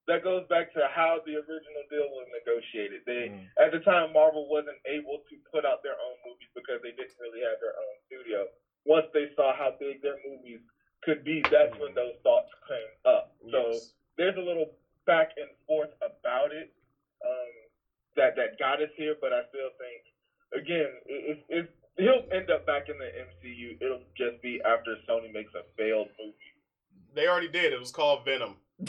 that goes back to how the original deal was negotiated. They Mm. at the time Marvel wasn't able to put out their own movies because they didn't really have their own studio. Once they saw how big their movies could be, that's when those thoughts came up. So there's a little back and forth about it um, that that got us here, but I still think again, it, it, it, he'll end up back in the MCU. It'll just be after Sony makes a failed movie. They already did. It was called Venom.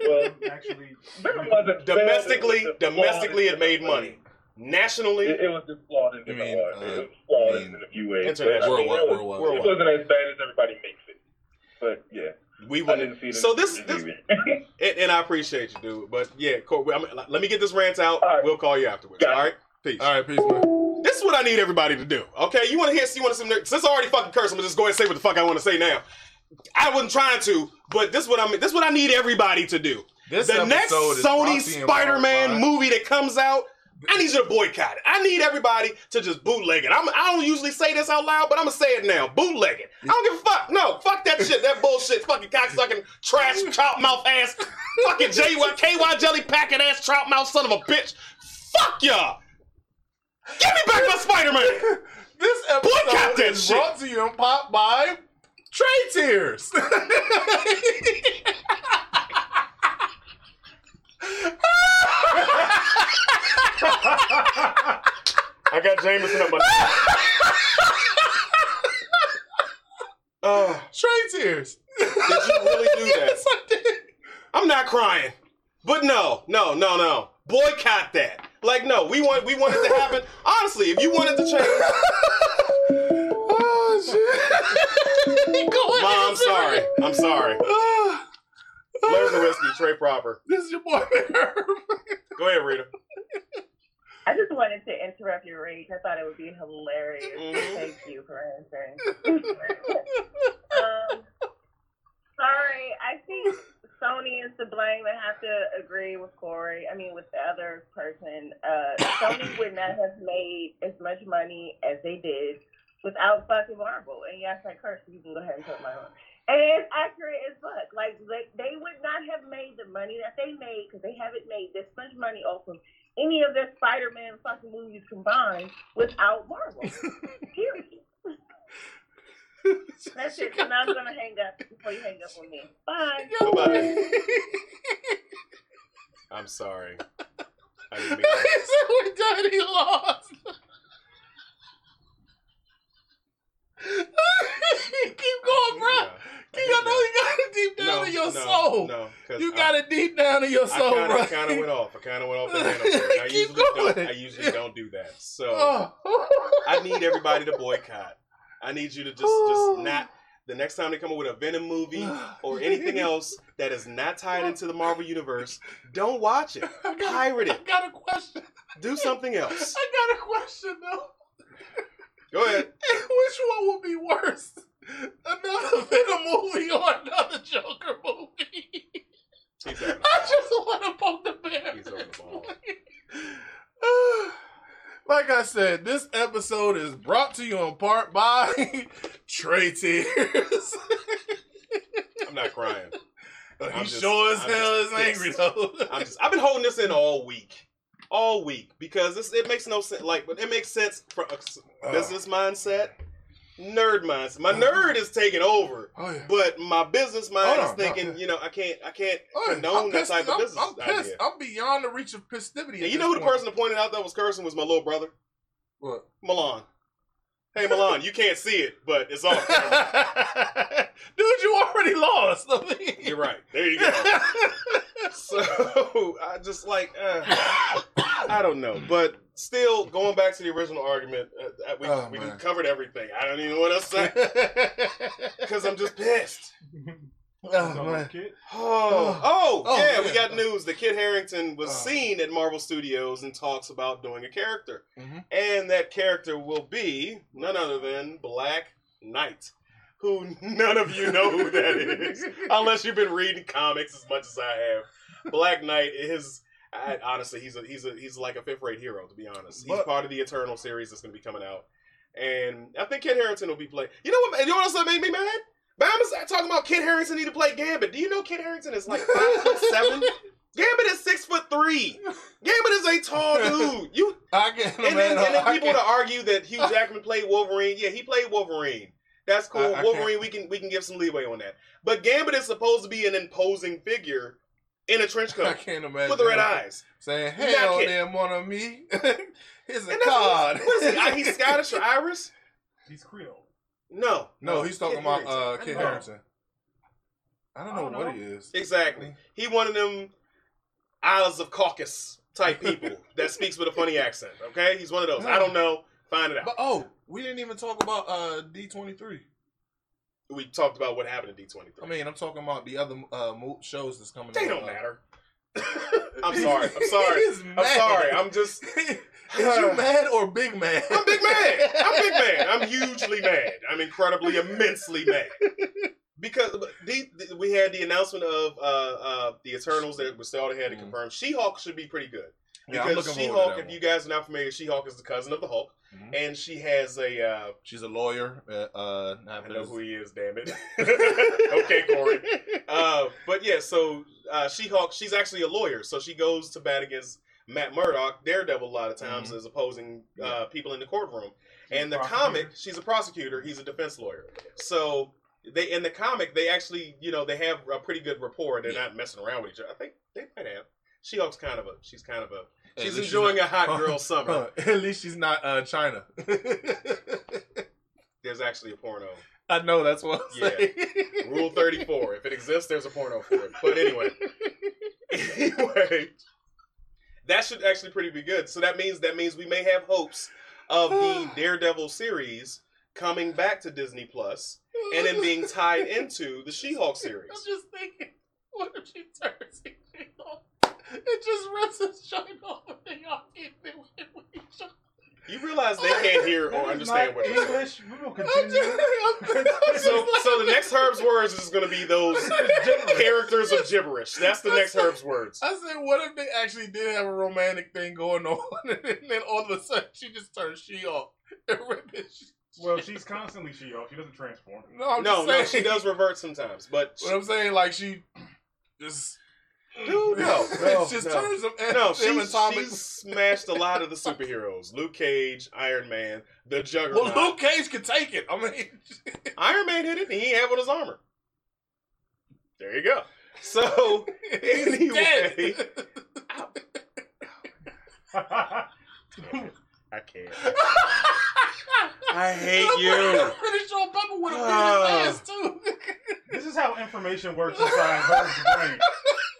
Well, Actually, Venom Domestically, it was domestically, it made money. Nationally. It, it was just flawed in You different mean, ways. uh, it was flawed you mean in a few ways. international. But, mean, Worldwide, it, was, worldwide. it wasn't as bad as everybody makes it. But yeah, we I wouldn't. didn't see it. So this, this and, and I appreciate you, dude. But yeah, cool. I mean, let me get this rant out. All right. We'll call you afterwards. Got. All right, peace. All right, peace, man. This is what I need everybody to do. Okay, you want to hear? You want to some? Since I already fucking cursed, I'm gonna just go ahead and say what the fuck I want to say now. I wasn't trying to, but this is what I'm. This is what I need everybody to do. This the next Sony brought to you Spider-Man movie that comes out, I need you to boycott it. I need everybody to just bootleg it. I'm, I don't usually say this out loud, but I'm gonna say it now. Bootleg it. I don't give a fuck. No, fuck that shit. That bullshit. Fucking cocksucking trash trout mouth ass. Fucking J KY jelly packet ass trout mouth son of a bitch. Fuck y'all. Give me back my Spider-Man. This Boycott episode that is shit. brought to you in pop by Trey Tears. I got Jameson up my. Oh, uh, Trey Tears. did you really do that? Yes, I did. I'm not crying. But no, no, no, no. Boycott that. Like no, we want we want it to happen. Honestly, if you wanted to change, I'm sorry. Blurs and whiskey, Trey Proper. This is your boy Herb. Go ahead, Rita. I just wanted to interrupt your rage. I thought it would be hilarious. Mhm. Thank you for answering. um, sorry, I think Sony is to blame. I have to agree with Corey. I mean, with the other person. Uh, Sony would not have made as much money as they did without fucking Marvel. And yes, I curse. You can go ahead and put my own. And it's accurate as fuck. Like they, they would not have made the money that they made because they haven't made this much money off of any of their Spider-Man fucking movies combined without Marvel. Period. That's it. So now I'm gonna hang up before you hang up on me. Bye. Bye-bye. I'm sorry. I didn't mean that. He said we done. He lost. Keep going, bro. Yeah. I know you got it deep down in your no, soul. No, You I- got it deep down in your soul, I bro. kinda, kind of went off. I kind of went off the handle. I usually don't. going. I usually don't do that. So Oh. I need everybody to boycott. I need you to just just oh. not the next time they come up with a Venom movie or anything else that is not tied into the Marvel universe, don't watch it. I got, Pirate I it. got a question. Do something else. I got a question though. Go ahead. Which one would be worse? Another Venom movie or another Joker movie? I just want to poke the bear. He's over the ball. like I said, this episode is brought to you in part by Trey Tears. I'm not crying. he I'm just- sure as I'm hell is angry though. I'm just I've been holding this in all week. All week because this it makes no sense like but it makes sense from a business mindset, nerd mindset. My nerd is taking over. oh yeah. But my business mind Hold is on, no, thinking, yeah. you know, I can't, I can't Oh, yeah. condone I'm that pissed. type of I'm, business I'm pissed. idea. I'm beyond the reach of festivity. And you know who the point. person that pointed out that was cursing was my little brother, What? Milan. Hey Milan, you can't see it, but it's on. Dude, you already lost. You're right. There you go. So I just like, uh, I don't know, but still going back to the original argument, uh, we Oh, we man. covered everything. I don't even know what else to say because I'm just pissed. oh, Oh, oh, Oh, yeah, we got news that Kit Harington was Oh. seen at Marvel Studios and talks about doing a character. Mhm. And that character will be none other than Black Knight, who none of you know who that is, unless you've been reading comics as much as I have. Black Knight is. I, honestly, he's a he's a he's like a fifth rate hero to be honest. He's But- part of the Eternal series that's going to be coming out, and I think Kit Harington will be playing. You know what? You know what else that made me mad? Bama's talking about Kit Harington need to play Gambit. Do you know Kit Harington is like five foot seven? Gambit is six foot three. Gambit is a tall dude. You I can't and then, and then people to argue that Hugh Jackman played Wolverine. Yeah, he played Wolverine. That's cool. I- I Wolverine, we can we can give some leeway on that. But Gambit is supposed to be an imposing figure in a trench coat. I coat can't imagine. with the red eyes. Saying, He's not hell, Kit. one of me. Here's a And that's card. what, what is he? He's Scottish or Irish? He's Creole. No, no, he's talking Kit about Harington. uh, I Kit know. Harington. I don't I know don't what know. he is. Exactly. He one of them Isles of Caucus type people that speaks with a funny accent. Okay, he's one of those. I don't know. Find it out. But oh, we didn't even talk about uh D23. we talked about what happened in D twenty three. I mean, I'm talking about the other uh shows that's coming. They out. don't Uh, matter. I'm sorry. I'm sorry. I'm mad. sorry. I'm just. Is you mad or big mad? I'm big mad. I'm big mad. I'm hugely mad. I'm incredibly, immensely mad. Because the, the- we had the announcement of uh, uh, the Eternals that we still had to confirm. She-Hulk should be pretty good. Yeah, Because looking She-Hulk, if you guys are not familiar, She-Hulk is the cousin of the Hulk, Mhm. and she has a. Uh, She's a lawyer. Uh, uh, I know who he is. Damn it. okay, Corey. Uh, but yeah, so uh, She-Hulk, she's actually a lawyer, so she goes to bat against Matt Murdock, Daredevil, a lot of times Mhm. as opposing uh, people in the courtroom. And the comic, she's a prosecutor. He's a defense lawyer. So they in the comic, they actually, you know, they have a pretty good rapport. They're Yeah. not messing around with each other. I think they might have. She-Hulk's kind of a, she's kind of a, she's least enjoying not- a hot girl summer. Huh, At least she's not uh, China. There's actually a porno. I know that's what I'm Yeah. saying. Rule 34. If it exists, there's a porno for it. But anyway. anyway, that should actually pretty be good. So that means that means we may have hopes of the Daredevil series coming back to Disney Plus and then being tied into the She-Hulk series. I'm just thinking, what if she turns it off? It just rips his shine off and they all get it with each other. You realize they can't hear or understand what you're saying. English. We will I'm just, continue. I'm, I'm just So, so the next Herb's words is going to be those characters of gibberish. That's the next Herb's words. I said, what if they actually did have a romantic thing going on, and then all of a sudden she just turns she off and rip his Well, she's constantly she off. She doesn't transform. No, I'm No, just no, saying. she does revert sometimes, but But I'm saying, like she just Dude, no, It no, just no. turns them. No, them she, atomic- she smashed a lot of the superheroes. Luke Cage, Iron Man, the Juggernaut. Well, Luke Cage could take it. I mean, Iron Man hit it, and he ain't have on his armor. There you go. So, he's Anyway. dead. I can't. I hate I'm you. pretty sure Bubba would have Ah. beat his ass too. This is how information works inside Herb's brain.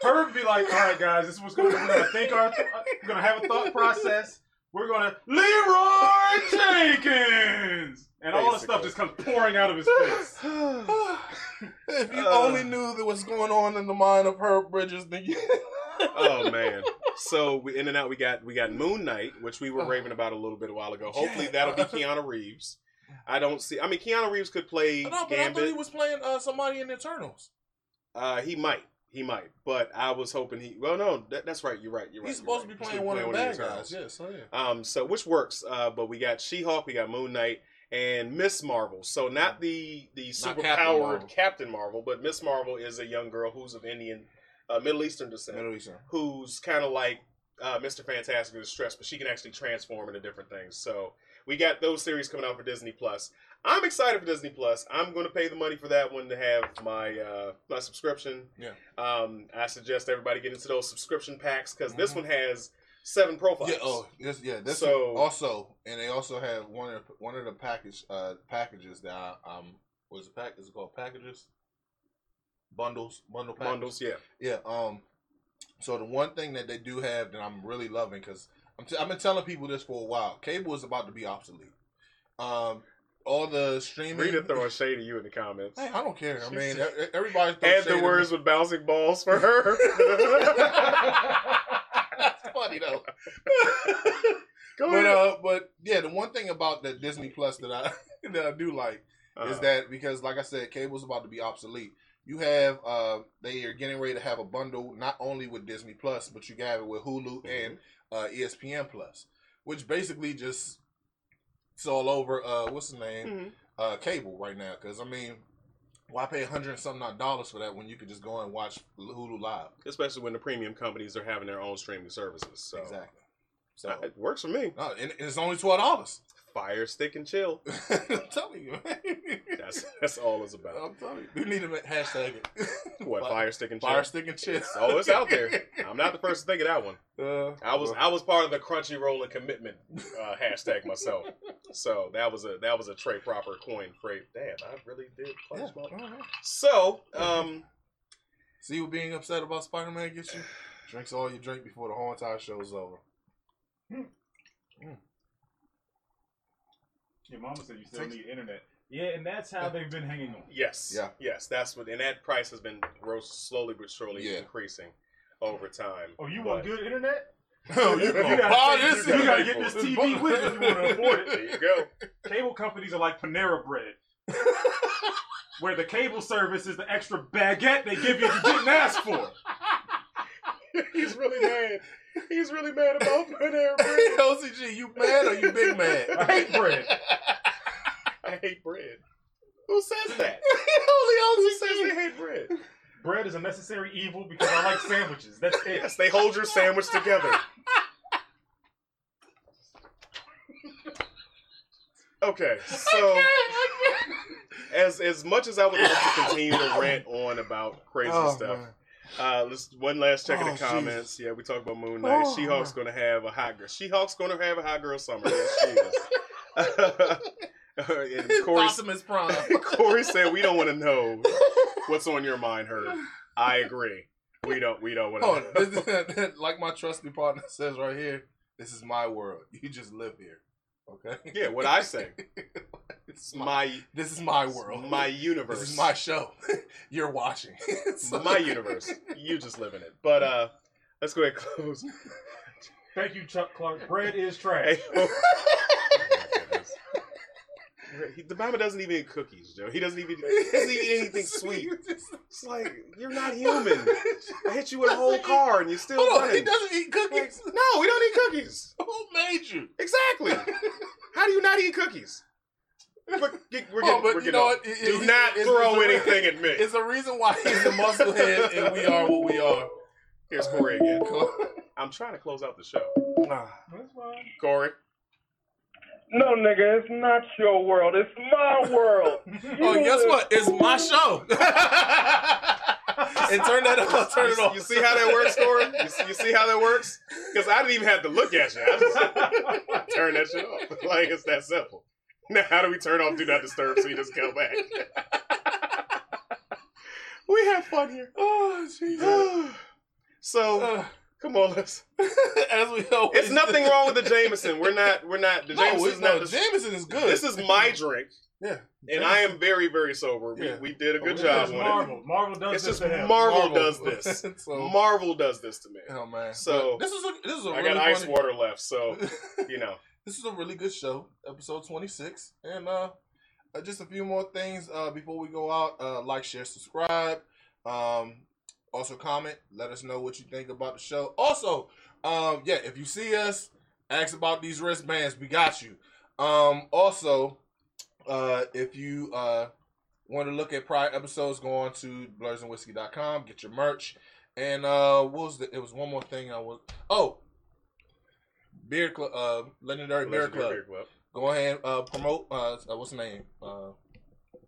Herb be like, all right, guys, this is what's going to We're going to think our, th- we're going to have a thought process. we're gonna Leeroy Jenkins, and all the stuff just comes pouring out of his face. if you Uh. only knew that what's going on in the mind of Herb Bridges, then you. oh man. So we, in and out, we got we got Moon Knight, which we were Oh. raving about a little bit a while ago. Hopefully Yeah. that'll be Keanu Reeves. I don't see. I mean, Keanu Reeves could play No, but I thought he was playing uh, somebody in Eternals. Uh, he might. He might. But I was hoping he. Well, no, that, that's right. You're right. You're right. He's supposed right. to be He's playing one of the bad guys. Yes, so yeah. Um, so which works. Uh, but we got She-Hulk, we got Moon Knight, and Miss Marvel. So not the the Captain superpowered Marvel. Captain Marvel, but Miss Marvel is a young girl who's of Indian, uh, Middle Eastern descent, Middle Eastern. who's kind of like uh, Mr. Fantastic in distress, but she can actually transform into different things. So we got those series coming out for Disney Plus. I'm excited for Disney Plus. I'm going to pay the money for that one to have my uh, my subscription. Yeah. Um, I suggest everybody get into those subscription packs because this Mhm. one has seven profiles. Yeah. Oh, this, yeah. This So- also, and they also have one of the, one of the package uh packages that I, um was it pack is it called packages? Bundles, bundle packages. bundles. Yeah. Yeah. Um. So the one thing that they do have that I'm really loving because I'm t- I've been telling people this for a while. Cable is about to be obsolete. Um. All the streaming. Rita throwing shade at you in the comments. Hey, I don't care. I mean, said- e- everybody. Add the words with bouncing balls for her. That's funny though. Go But ahead. uh, but yeah, the one thing about the Disney Plus that I that I do like is Uh, that because, like I said, cable's about to be obsolete. You have uh, they are getting ready to have a bundle not only with Disney Plus, but you have it with Hulu and uh, ESPN Plus, which basically just it's all over. Uh, what's the name? Mhm. Uh, cable right now. Because I mean, why pay a hundred and something odd dollars for that when you could just go and watch Hulu live? especially when the premium companies are having their own streaming services. So Exactly. So Uh, it works for me. no, and it's only twelve dollars. Fire stick and chill. I'm telling you. That's that's all it's about. I'm telling you. You need to hashtag it. What fire stick and chill? Fire stick and chips. Oh, it's out there. I'm not the first to think of that one. Uh, I was I was part of the Crunchyroll and commitment uh, hashtag myself. So that was a that was a Trey proper coin phrase. Damn, I really did yeah. my. So um, See what being upset about Spider Man gets you? Drinks all you drink before the whole entire show's over. Your mama said you still need internet. Yeah, and that's how they've been hanging on. yes, Yeah. yes, that's what, and that price has been gross slowly but surely Yeah. increasing over time. Oh, you But- want good internet? Oh, you You gonna gotta buy pay- this? you gotta pay get for this it. TV with it if you want to afford it. There it. you go. Cable companies are like Panera Bread, where the cable service is the extra baguette they give you if you didn't ask for. He's really mad. He's really mad about Panera Bread. OCG, you mad or you big mad? I hate bread. I hate bread. Who says that? Only Who says OCG. they hate bread? Bread is a necessary evil because I like sandwiches. That's it. Yes, they hold your sandwich together. Okay, so as as much as I would love to continue to rant on about crazy Oh, stuff, man. Uh, let's one last check of Oh, the comments. Yeah, we talked about Moon Knight. Oh, She-Hulk's going to have a hot girl. She-Hulk's going to have a hot girl summer. Yes, she is. and Corey, Optimus Prime. Corey said, "We don't want to know what's on your mind, Herb." I agree. We don't. We don't want Oh, to. this- like my trusty partner says right here, this is my world. You just live here. Okay? Yeah, what I say. it's my, My this is my world. my universe. This is my show. You're watching. So- my universe. You just live in it. But uh, let's go ahead and close. Thank you, Chuck Clark. Bread is trash. Hey, oh my goodness. He- the mama doesn't even eat cookies, Joe. He doesn't even he doesn't eat anything sweet. It's like you're not human. I hit you with a whole car and you're still Hold on, he doesn't eat Like, cookies. no, we don't eat cookies. Who made you? Exactly. How do you not eat cookies? We're, we're getting, Oh, but we're you know what? It- Do it- not it's- throw a- anything at me. It's a reason why he's the musclehead and we are what we are. Here's Corey again. I'm trying to close out the show. Ah. That's fine. Corey. No, nigga, it's not your world. It's my world. Oh, guess what? It's my show. and turn that off. Turn You, it off. you see how that works, Corey? You see, you see how that works? Because I didn't even have to look at you. I just turn that shit off. Like it's that simple. Now, how do we turn off Do Not Disturb so you just go back? we have fun here. Oh, Jesus. so Uh, Come on, let's. As we always It's nothing wrong with the Jameson. We're not. We're not. The No, Jameson's it's not. no, the- Jameson is good. This is my drink, yeah, and I am very, very sober. We, Yeah. we did a good It's job just with it. Marvel. Marvel does It's this just to him. Marvel, does this. so, Marvel does this to me. oh man. So- But this is a this is a I really got ice funny- water left, so you know. this is a really good show, episode 26. And uh, uh, just a few more things uh, before we go out. Uh, like, share, subscribe. Um, also, comment. Let us know what you think about the show. Also, um, yeah, if you see us, ask about these wristbands. We got you. Um, also, uh, if you uh, want to look at prior episodes, go on to blursandwhiskey.com, get your merch. And uh, what was the, it was one more thing I was oh Beer Club, uh, Legendary Beer Club. Beer Club. Go ahead, uh, promote. Uh, what's the name? Uh,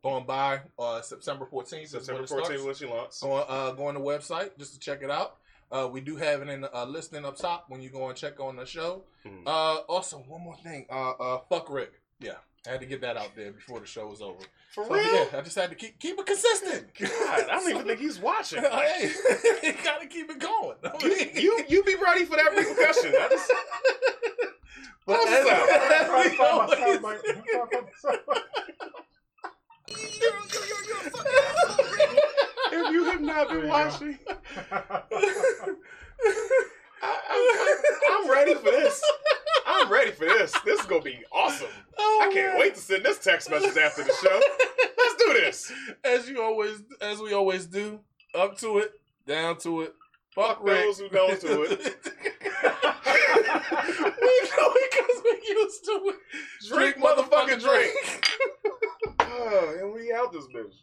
going by uh, September 14th. is September when it starts. 14th, Lucy Lance. Go on, uh, go on the website just to check it out. Uh, we do have it in the uh, listing up top when you go and check on the show. Mhm. Uh, also, one more thing. Uh, uh, fuck Rick. Yeah, I had to get that out there before the show was over. For So, real? yeah, I just had to keep keep it consistent. God, I don't even think he's watching. hey, you gotta keep it going. I mean, you you be ready for that repercussion. I just, but Close as, this out. as I'm trying to we find my always soundbite. I'm trying to find my if you have not been watching, I, I'm, I'm ready for this. I'm ready for this. This is gonna be awesome. Oh, I can't man. wait to send this text message after the show. Let's do this. As you always, as we always do, up to it, down to it. Fuck, Fuck Rick. those who don't do it. we know it because we used to it. Drink motherfucking drink and we out this bitch.